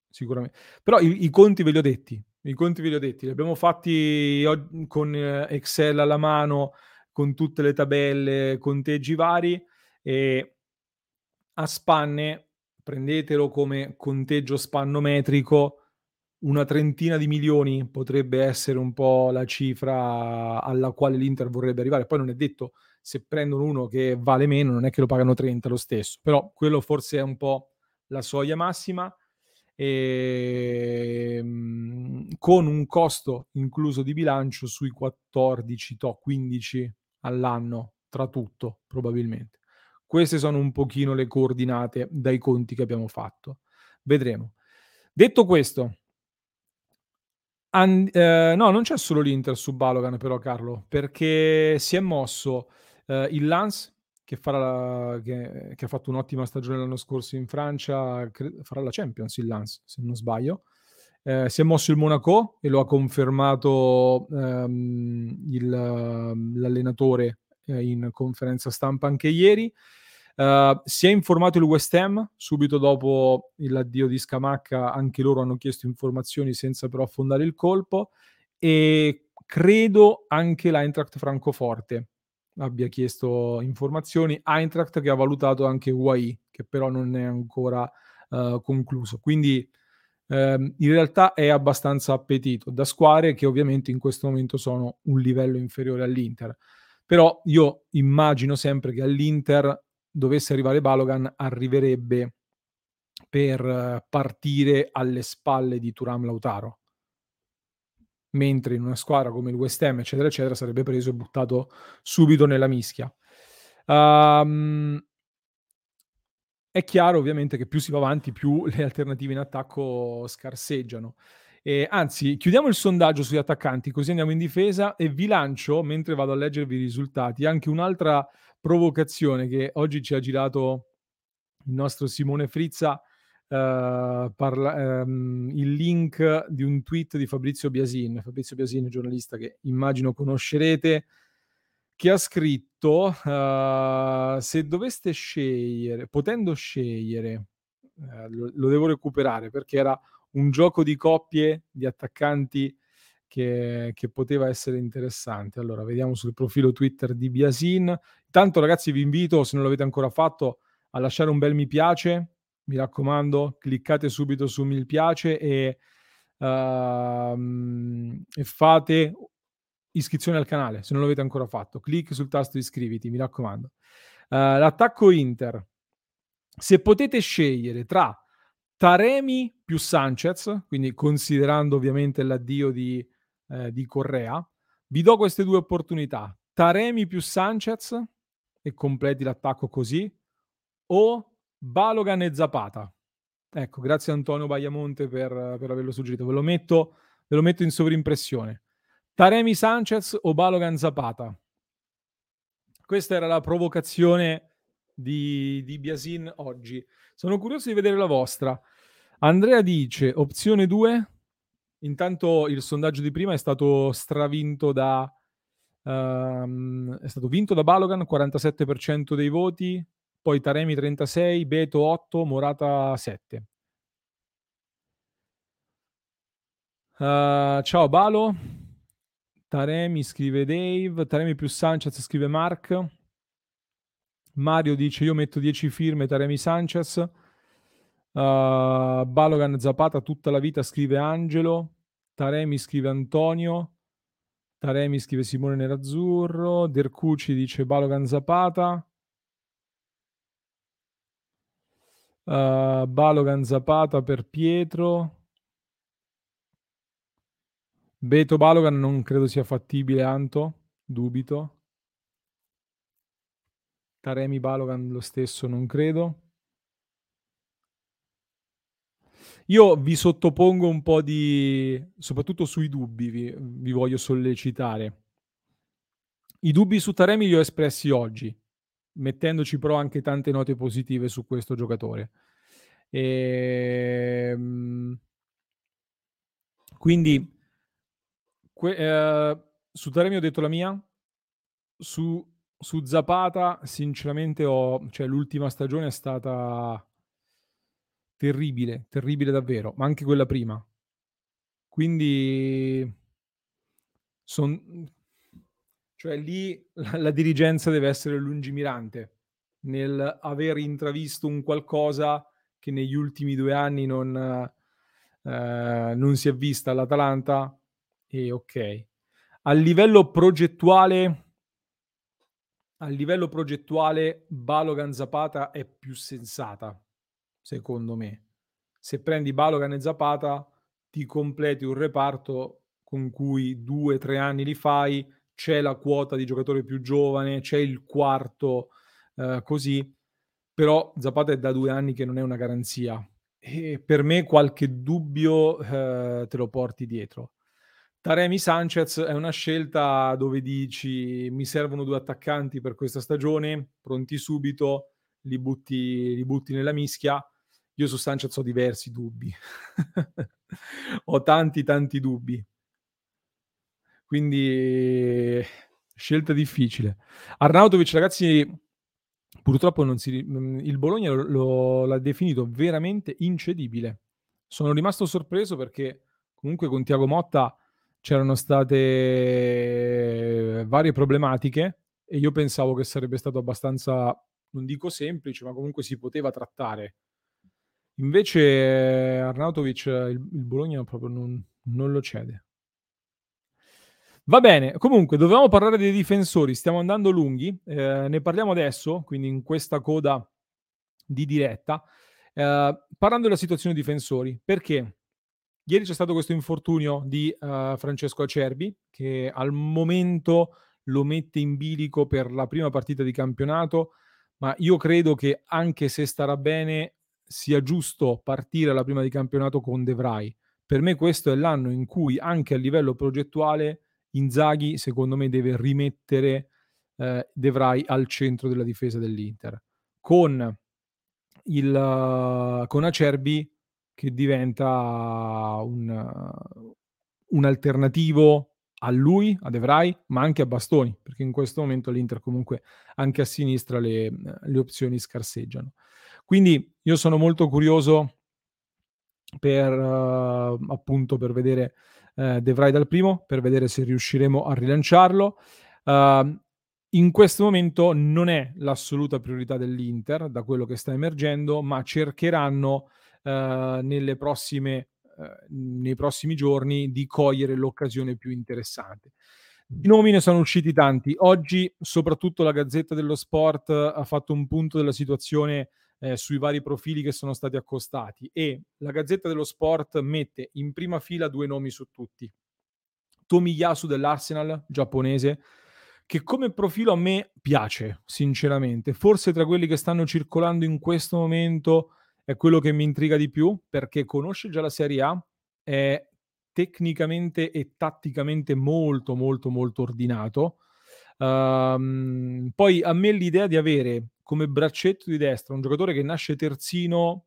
sicuramente. Però i, i conti ve li ho detti, i conti ve li ho detti, li abbiamo fatti con Excel alla mano, con tutte le tabelle, conteggi vari e a spanne prendetelo come conteggio spannometrico, una trentina di milioni potrebbe essere un po' la cifra alla quale l'Inter vorrebbe arrivare. Poi non è detto se prendono uno che vale meno, non è che lo pagano 30 lo stesso, però quello forse è un po' la soglia massima. E, ehm, con un costo incluso di bilancio sui 14, to, 15 all'anno tra tutto probabilmente. Queste sono un pochino le coordinate dai conti che abbiamo fatto. Vedremo. Detto questo, and, eh, no, non c'è solo l'Inter su Balogan però Carlo, perché si è mosso eh, il Lance che, la, che, che, ha fatto un'ottima stagione l'anno scorso in Francia, cre- farà la Champions il Lance se non sbaglio. Eh, si è mosso il Monaco e lo ha confermato ehm, il, l'allenatore eh, in conferenza stampa anche ieri. Uh, si è informato il West Ham subito dopo l'addio di Scamacca, anche loro hanno chiesto informazioni senza però affondare il colpo e credo anche l'Eintracht Francoforte abbia chiesto informazioni. Eintracht che ha valutato anche UAI, che però non è ancora uh, concluso. Quindi um, in realtà è abbastanza appetito da squadre che ovviamente in questo momento sono un livello inferiore all'Inter. Però io immagino sempre che all'Inter dovesse arrivare Balogan arriverebbe per partire alle spalle di Turam Lautaro. Mentre in una squadra come il West Ham, eccetera, eccetera, sarebbe preso e buttato subito nella mischia. Um, è chiaro ovviamente che più si va avanti, più (laughs) le alternative in attacco scarseggiano. Eh, anzi, chiudiamo il sondaggio sugli attaccanti, così andiamo in difesa e vi lancio, mentre vado a leggervi i risultati, anche un'altra provocazione che oggi ci ha girato il nostro Simone Frizza, Uh, parla, um, il link di un tweet di Fabrizio Biasin, Fabrizio Biasin, giornalista che immagino conoscerete, che ha scritto uh, se doveste scegliere, potendo scegliere, uh, lo, lo, devo recuperare perché era un gioco di coppie di attaccanti che, che, poteva essere interessante. Allora, vediamo sul profilo Twitter di Biasin. Intanto, ragazzi, vi invito, se non l'avete ancora fatto, a lasciare un bel mi piace. Mi raccomando, cliccate subito su mi piace e, uh, e fate iscrizione al canale se non l'avete ancora fatto. Clic sul tasto iscriviti, mi raccomando. Uh, l'attacco Inter. Se potete scegliere tra Taremi più Sanchez, quindi considerando ovviamente l'addio di, eh, di Correa, vi do queste due opportunità. Taremi più Sanchez e completi l'attacco così, o Balogan e Zapata. Ecco, grazie Antonio Bagliamonte per, per averlo suggerito. Ve lo, metto, ve lo metto in sovrimpressione. Taremi Sanchez o Balogan Zapata? Questa era la provocazione di, di Biasin oggi. Sono curioso di vedere la vostra. Andrea dice opzione 2. Intanto il sondaggio di prima è stato stravinto da um, è stato vinto da Balogan 47% dei voti, poi Taremi 36, Beto 8, Morata 7. Uh, eh, ciao Balo. Taremi scrive Dave, Taremi più Sanchez scrive Mark. Mario dice io metto 10 firme Taremi Sanchez. Uh, Balogan Zapata tutta la vita scrive Angelo. Taremi scrive Antonio. Taremi scrive Simone Nerazzurro. Dercucci dice Balogan Zapata. Uh, Balogan Zapata per Pietro. Beto Balogan non credo sia fattibile, Anto. Dubito. Taremi Balogan lo stesso non credo. Io vi sottopongo un po' di, soprattutto sui dubbi, vi, vi voglio sollecitare. I dubbi su Taremi li ho espressi oggi, mettendoci però anche tante note positive su questo giocatore. E, ehm, Quindi que- eh, su Taremi ho detto la mia, su, su Zapata sinceramente ho, cioè l'ultima stagione è stata terribile, terribile davvero, ma anche quella prima. Quindi son, cioè lì la, la dirigenza deve essere lungimirante nel aver intravisto un qualcosa che negli ultimi due anni non, eh, non si è vista all'Atalanta e ok. A livello progettuale, a livello progettuale Balogan Zapata è più sensata, secondo me. Se prendi Balogan e Zapata ti completi un reparto con cui due o tre anni li fai, c'è la quota di giocatore più giovane, c'è il quarto eh, così, però Zapata è da due anni che non è una garanzia e per me qualche dubbio eh, te lo porti dietro. Taremi Sanchez è una scelta dove dici mi servono due attaccanti per questa stagione, pronti subito, li butti, li butti nella mischia. Io su Sanchez ho diversi dubbi, (laughs) ho tanti tanti dubbi. Quindi scelta difficile. Arnautovic, ragazzi, purtroppo non si, il Bologna lo, lo, l'ha definito veramente incedibile. Sono rimasto sorpreso perché comunque con Tiago Motta c'erano state varie problematiche e io pensavo che sarebbe stato abbastanza, non dico semplice, ma comunque si poteva trattare. Invece Arnautovic il, il Bologna proprio non, non lo cede. Va bene, comunque dovevamo parlare dei difensori, stiamo andando lunghi, eh, ne parliamo adesso, quindi in questa coda di diretta, eh, parlando della situazione difensori, perché ieri c'è stato questo infortunio di uh, Francesco Acerbi, che al momento lo mette in bilico per la prima partita di campionato, ma io credo che anche se starà bene sia giusto partire alla prima di campionato con De Vrij. Per me questo è l'anno in cui anche a livello progettuale Inzaghi secondo me deve rimettere eh, De Vrij al centro della difesa dell'Inter con, il, con Acerbi che diventa un, un alternativo a lui, a De Vrij, ma anche a Bastoni, perché in questo momento l'Inter comunque anche a sinistra le, le opzioni scarseggiano. Quindi io sono molto curioso per uh, appunto per vedere eh, De Vrij dal primo per vedere se riusciremo a rilanciarlo. Uh, in questo momento non è l'assoluta priorità dell'Inter, da quello che sta emergendo, ma cercheranno uh, nelle prossime, uh, nei prossimi giorni di cogliere l'occasione più interessante. Di nomi ne sono usciti tanti. Oggi, soprattutto la Gazzetta dello Sport ha fatto un punto della situazione eh, sui vari profili che sono stati accostati e la Gazzetta dello Sport mette in prima fila due nomi su tutti. Tomiyasu dell'Arsenal, giapponese, che come profilo a me piace, sinceramente. Forse tra quelli che stanno circolando in questo momento è quello che mi intriga di più, perché conosce già la Serie A, è tecnicamente e tatticamente molto, molto, molto ordinato. Um, poi a me l'idea di avere come braccetto di destra, un giocatore che nasce terzino,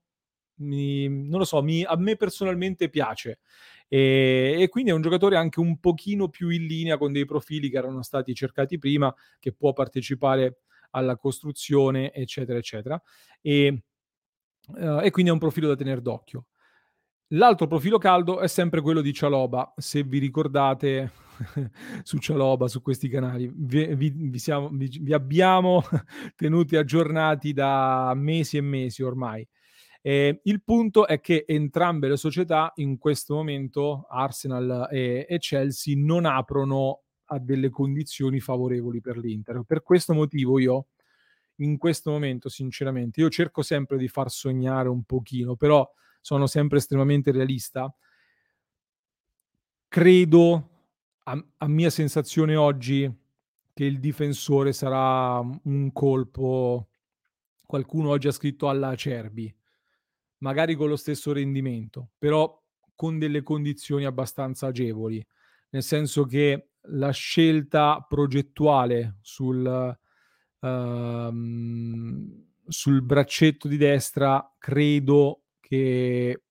mi, non lo so, mi, a me personalmente piace. E, e, quindi è un giocatore anche un pochino più in linea con dei profili che erano stati cercati prima, che può partecipare alla costruzione, eccetera, eccetera. E, uh, e quindi è un profilo da tenere d'occhio. L'altro profilo caldo è sempre quello di Cialoba, se vi ricordate (laughs) su Cialoba, su questi canali. Vi, vi, vi, siamo, vi, abbiamo (laughs) tenuti aggiornati da mesi e mesi ormai. Eh, il punto è che entrambe le società in questo momento, Arsenal e, e Chelsea, non aprono a delle condizioni favorevoli per l'Inter. Per questo motivo io in questo momento, sinceramente, io cerco sempre di far sognare un pochino, però sono sempre estremamente realista. Credo a, a mia sensazione oggi che il difensore sarà un colpo. Qualcuno oggi ha scritto alla Acerbi, magari con lo stesso rendimento, però con delle condizioni abbastanza agevoli, nel senso che la scelta progettuale sul, uh, sul braccetto di destra credo che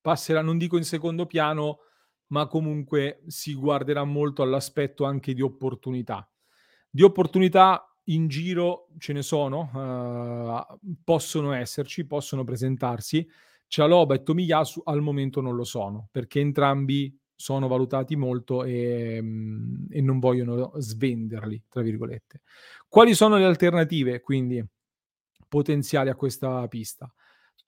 passerà, non dico in secondo piano, ma comunque si guarderà molto all'aspetto anche di opportunità. Di opportunità in giro ce ne sono, uh, possono esserci, possono presentarsi. Cialoba e Tomiyasu al momento non lo sono, perché entrambi sono valutati molto e, mm, e, non vogliono svenderli, tra virgolette. Quali sono le alternative, quindi, potenziali a questa pista?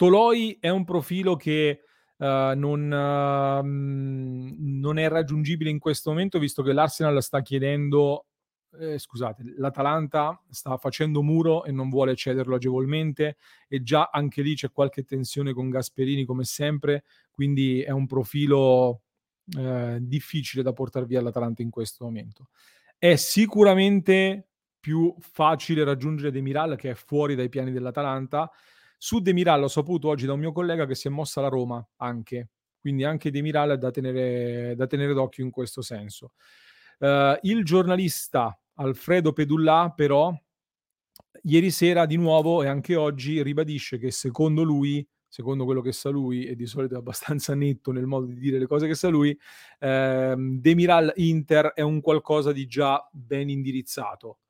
Toloi è un profilo che uh, non, uh, non, è raggiungibile in questo momento, visto che l'Arsenal sta chiedendo eh, scusate, l'Atalanta sta facendo muro e non vuole cederlo agevolmente e già anche lì c'è qualche tensione con Gasperini come sempre, quindi è un profilo eh, difficile da portare via l'Atalanta in questo momento. È sicuramente più facile raggiungere Demiral che è fuori dai piani dell'Atalanta. Su Demiral ho saputo oggi da un mio collega che si è mossa la Roma anche, quindi anche Demiral è da tenere, da tenere d'occhio in questo senso. Uh, il giornalista Alfredo Pedullà, però, ieri sera di nuovo e anche oggi ribadisce che secondo lui, secondo quello che sa lui, e di solito è abbastanza netto nel modo di dire le cose che sa lui, ehm, Demiral Inter è un qualcosa di già ben indirizzato,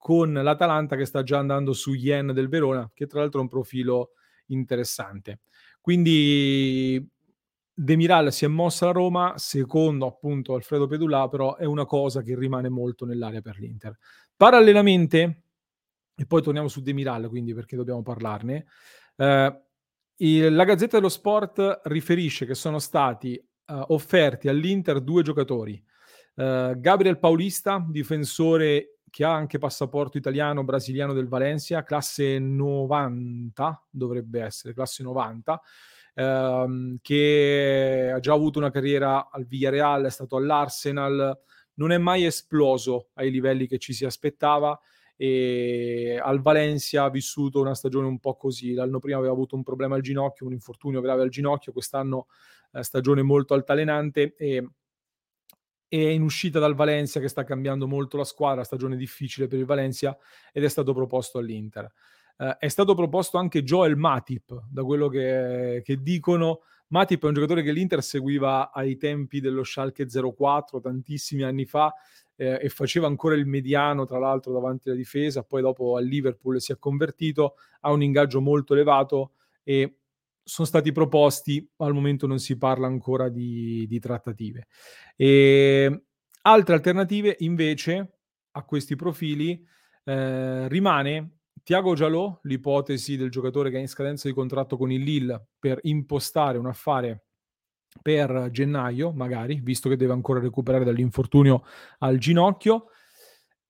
con l'Atalanta che sta già andando su Yen del Verona, che tra l'altro è un profilo interessante. Quindi Demiral si è mossa a Roma, secondo appunto Alfredo Pedulà, però è una cosa che rimane molto nell'area per l'Inter. Parallelamente, e poi torniamo su Demiral, quindi perché dobbiamo parlarne, eh, il, la Gazzetta dello Sport riferisce che sono stati eh, offerti all'Inter due giocatori. Eh, Gabriel Paulista, difensore che ha anche passaporto italiano brasiliano del Valencia, classe 90, dovrebbe essere classe 90, ehm, che ha già avuto una carriera al Villarreal, è stato all'Arsenal, non è mai esploso ai livelli che ci si aspettava e al Valencia ha vissuto una stagione un po' così. L'anno prima aveva avuto un problema al ginocchio, un infortunio grave al ginocchio, quest'anno eh, stagione molto altalenante e è in uscita dal Valencia che sta cambiando molto la squadra, stagione difficile per il Valencia ed è stato proposto all'Inter. Uh, è stato proposto anche Joel Matip, da quello che, che, dicono. Matip è un giocatore che l'Inter seguiva ai tempi dello Schalke 04, tantissimi anni fa, eh, e faceva ancora il mediano, tra l'altro, davanti alla difesa. Poi dopo al Liverpool si è convertito, ha un ingaggio molto elevato e sono stati proposti, al momento non si parla ancora di, di trattative. E altre alternative invece a questi profili eh, rimane Tiago Gialò, l'ipotesi del giocatore che è in scadenza di contratto con il Lille per impostare un affare per gennaio, magari, visto che deve ancora recuperare dall'infortunio al ginocchio.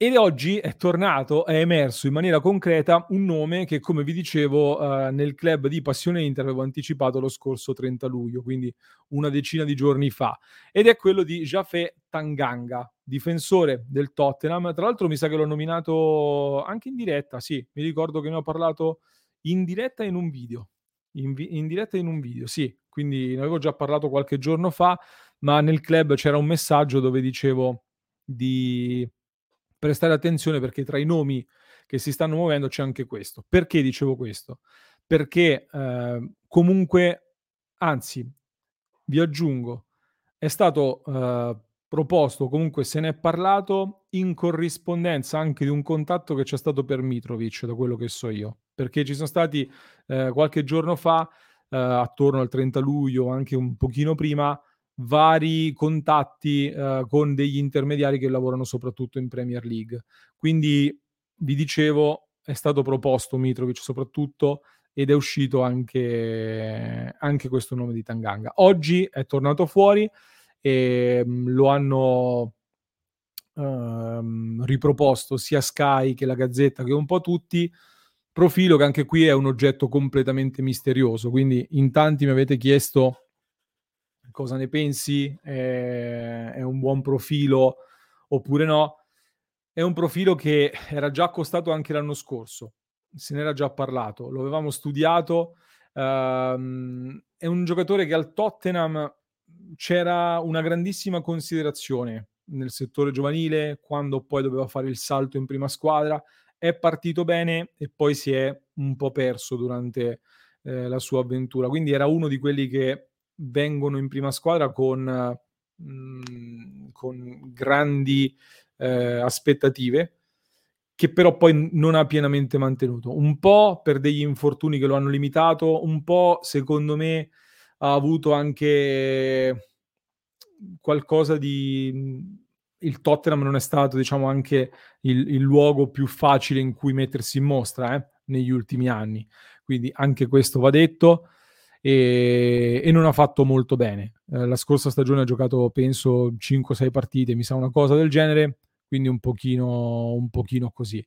E oggi è tornato, è emerso in maniera concreta un nome che, come vi dicevo, uh, nel club di Passione Inter avevo anticipato lo scorso 30 luglio, quindi una decina di giorni fa, ed è quello di Jafé Tanganga, difensore del Tottenham. Tra l'altro mi sa che l'ho nominato anche in diretta, sì, mi ricordo che ne ho parlato in diretta in un video. In, vi- in diretta in un video, sì, quindi ne avevo già parlato qualche giorno fa, ma nel club c'era un messaggio dove dicevo di prestare attenzione perché tra i nomi che si stanno muovendo c'è anche questo. Perché dicevo questo? Perché eh, comunque, anzi, vi aggiungo, è stato eh, proposto, comunque se ne è parlato in corrispondenza anche di un contatto che c'è stato per Mitrovic, da quello che so io, perché ci sono stati eh, qualche giorno fa, eh, attorno al 30 luglio, anche un pochino prima, vari contatti eh, con degli intermediari che lavorano soprattutto in Premier League. Quindi vi dicevo, è stato proposto Mitrovic soprattutto ed è uscito anche, anche questo nome di Tanganga. Oggi è tornato fuori e mh, lo hanno uh, riproposto sia Sky che la Gazzetta che un po' tutti. Profilo che anche qui è un oggetto completamente misterioso, quindi in tanti mi avete chiesto cosa ne pensi, è, è un buon profilo oppure no. È un profilo che era già costato anche l'anno scorso, se ne era già parlato, lo avevamo studiato. Um, è un giocatore che al Tottenham c'era una grandissima considerazione nel settore giovanile, quando poi doveva fare il salto in prima squadra. È partito bene e poi si è un po' perso durante eh, la sua avventura. Quindi era uno di quelli che vengono in prima squadra con, mm, con grandi eh, aspettative che però poi non ha pienamente mantenuto. Un po' per degli infortuni che lo hanno limitato, un po' secondo me ha avuto anche qualcosa di... Il Tottenham non è stato, diciamo, anche il, il luogo più facile in cui mettersi in mostra eh, negli ultimi anni. Quindi anche questo va detto. E, e non ha fatto molto bene. Eh, la scorsa stagione ha giocato, penso, 5-6 partite, mi sa una cosa del genere quindi un pochino, un pochino così.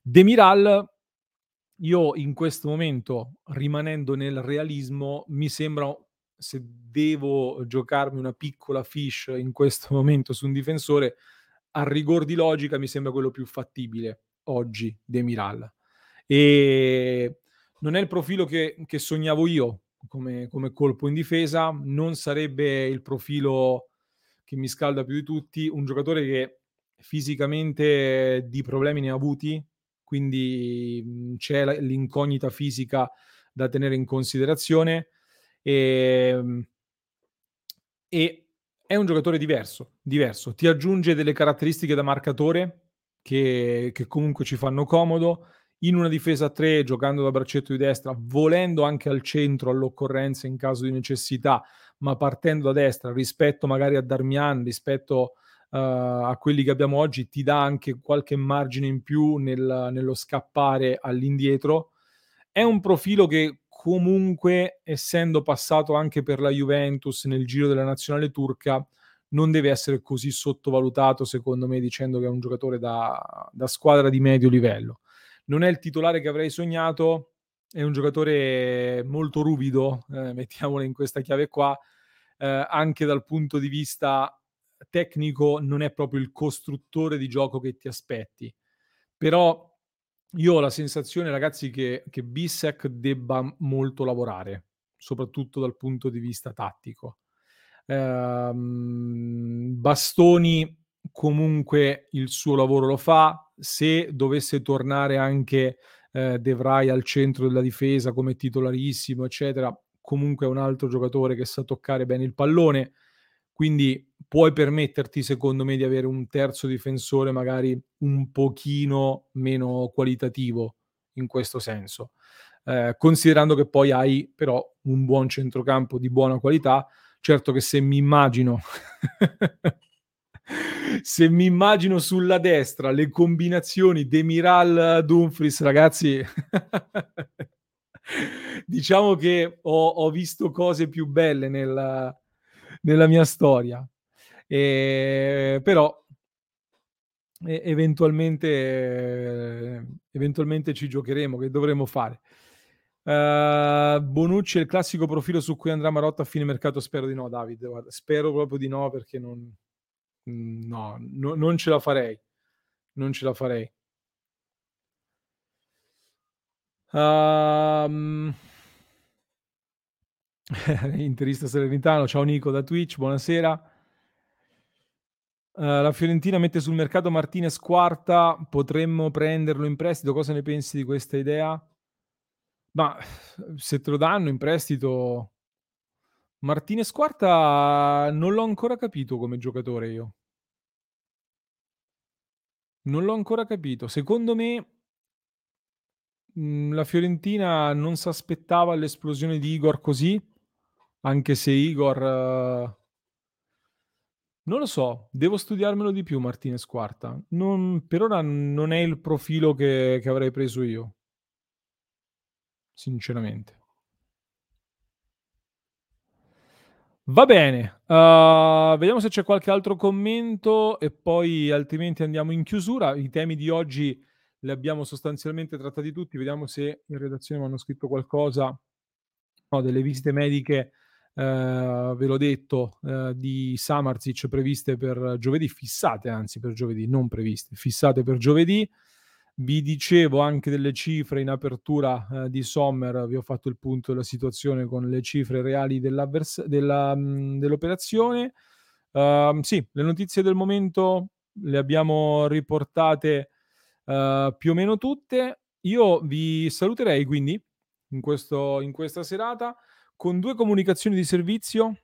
Demiral, io in questo momento, rimanendo nel realismo, mi sembra, se devo giocarmi una piccola fish in questo momento su un difensore, a rigor di logica mi sembra quello più fattibile oggi, Demiral. E non è il profilo che, che sognavo io come, come colpo in difesa, non sarebbe il profilo che mi scalda più di tutti, un giocatore che fisicamente di problemi ne ha avuti, quindi mhmm, c'è l'incognita fisica da tenere in considerazione e, ehm, e è un giocatore diverso, diverso, ti aggiunge delle caratteristiche da marcatore che, che comunque ci fanno comodo, in una difesa a 3 giocando da braccetto di destra, volendo anche al centro all'occorrenza in caso di necessità, ma partendo da destra rispetto magari a Darmian, rispetto uh, a quelli che abbiamo oggi ti dà anche qualche margine in più nel, nello scappare all'indietro. È un profilo che comunque, essendo passato anche per la Juventus nel giro della nazionale turca, non deve essere così sottovalutato, secondo me, dicendo che è un giocatore da, da squadra di medio livello. Non è il titolare che avrei sognato, è un giocatore molto ruvido, eh, mettiamolo in questa chiave qua, eh, anche dal punto di vista tecnico non è proprio il costruttore di gioco che ti aspetti. Però io ho la sensazione, ragazzi, che, che Bissek debba molto lavorare, soprattutto dal punto di vista tattico. Ehm, Bastoni comunque il suo lavoro lo fa, se dovesse tornare anche eh, De Vrij al centro della difesa come titolarissimo, eccetera, comunque è un altro giocatore che sa toccare bene il pallone, quindi puoi permetterti, secondo me, di avere un terzo difensore magari un pochino meno qualitativo in questo senso. Eh, considerando che poi hai però un buon centrocampo di buona qualità, certo che se mi immagino (laughs) se mi immagino sulla destra le combinazioni Demiral Dumfries, ragazzi, (laughs) diciamo che ho, ho, visto cose più belle nella, nella mia storia. E, però eventualmente, eventualmente ci giocheremo, che dovremo fare. Uh, Bonucci è il classico profilo su cui andrà Marotta a fine mercato? Spero di no, Davide. Guarda, spero proprio di no perché non, no, no, non ce la farei. Non ce la farei. Um, (laughs) interista Serenitano, ciao Nico da Twitch, buonasera. Uh, la Fiorentina mette sul mercato Martinez quarta, potremmo prenderlo in prestito. Cosa ne pensi di questa idea? Ma se te lo danno in prestito, Martinez quarta non l'ho ancora capito come giocatore io. Non l'ho ancora capito. Secondo me mhmm, la Fiorentina non si aspettava l'esplosione di Igor così, anche se Igor uh, non lo so, devo studiarmelo di più Martinez quarta. Non, per ora non è il profilo che, che avrei preso io. Sinceramente. Va bene, uh, vediamo se c'è qualche altro commento e poi altrimenti andiamo in chiusura. I temi di oggi li abbiamo sostanzialmente trattati tutti, vediamo se in redazione mi hanno scritto qualcosa. No, delle visite mediche eh, ve l'ho detto, eh, di Samarzic previste per giovedì, fissate anzi per giovedì, non previste, fissate per giovedì. Vi dicevo anche delle cifre in apertura eh, di Sommer, vi ho fatto il punto della situazione con le cifre reali della, mh, dell'operazione. Uh, sì, le notizie del momento le abbiamo riportate uh, più o meno tutte. Io vi saluterei quindi in, questo, in questa serata con due comunicazioni di servizio.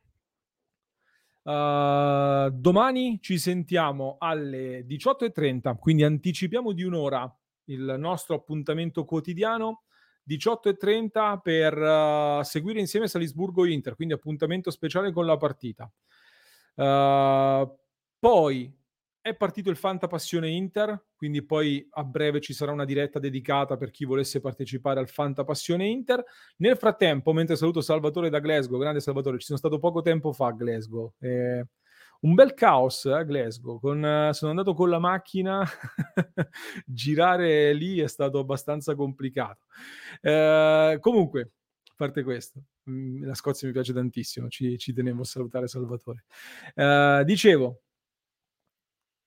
Uh, domani ci sentiamo alle 18.30, quindi anticipiamo di un'ora il nostro appuntamento quotidiano 18.30 per uh, seguire insieme Salisburgo-Inter, quindi appuntamento speciale con la partita. Uh, poi è partito il Fanta Passione Inter, quindi poi a breve ci sarà una diretta dedicata per chi volesse partecipare al Fanta Passione Inter. Nel frattempo, mentre saluto Salvatore da Glasgow, grande Salvatore, ci sono stato poco tempo fa a Glasgow. Eh, un bel caos a eh, Glasgow. Con, uh, sono andato con la macchina, (laughs) girare lì è stato abbastanza complicato. Uh, comunque, a parte questo, mm, la Scozia mi piace tantissimo, ci, ci tenevo a salutare Salvatore. Uh, dicevo,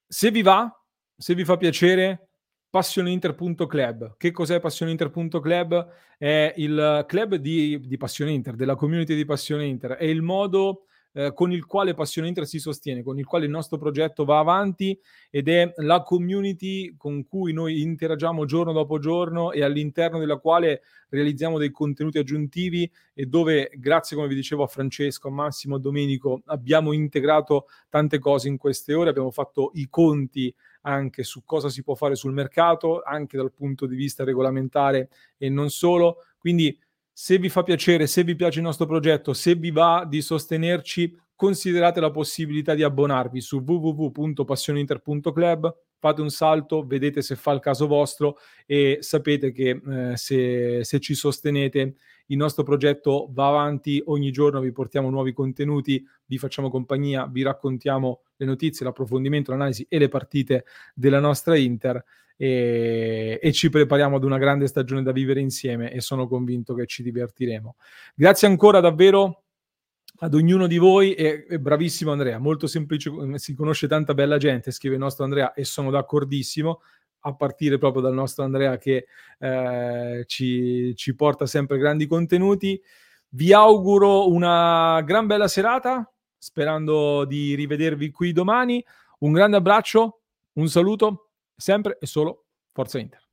se vi va, se vi fa piacere, passioneinter.club. Che cos'è passioneinter.club? È il club di, di Passione Inter, della community di Passione Inter. È il modo eh, con il quale Passione Inter si sostiene, con il quale il nostro progetto va avanti ed è la community con cui noi interagiamo giorno dopo giorno e all'interno della quale realizziamo dei contenuti aggiuntivi e dove, grazie come vi dicevo a Francesco, a Massimo, a Domenico, abbiamo integrato tante cose in queste ore, abbiamo fatto i conti anche su cosa si può fare sul mercato, anche dal punto di vista regolamentare e non solo. Quindi se vi fa piacere, se vi piace il nostro progetto, se vi va di sostenerci, considerate la possibilità di abbonarvi su www.passioneinter.club, fate un salto, vedete se fa il caso vostro e sapete che eh, se, se ci sostenete il nostro progetto va avanti, ogni giorno vi portiamo nuovi contenuti, vi facciamo compagnia, vi raccontiamo le notizie, l'approfondimento, l'analisi e le partite della nostra Inter e, e, ci prepariamo ad una grande stagione da vivere insieme e sono convinto che ci divertiremo. Grazie ancora davvero ad ognuno di voi e, e bravissimo Andrea, molto semplice, si conosce tanta bella gente, scrive il nostro Andrea e sono d'accordissimo a partire proprio dal nostro Andrea che eh, ci, ci porta sempre grandi contenuti. Vi auguro una gran bella serata, sperando di rivedervi qui domani. Un grande abbraccio, un saluto sempre e solo Forza Inter.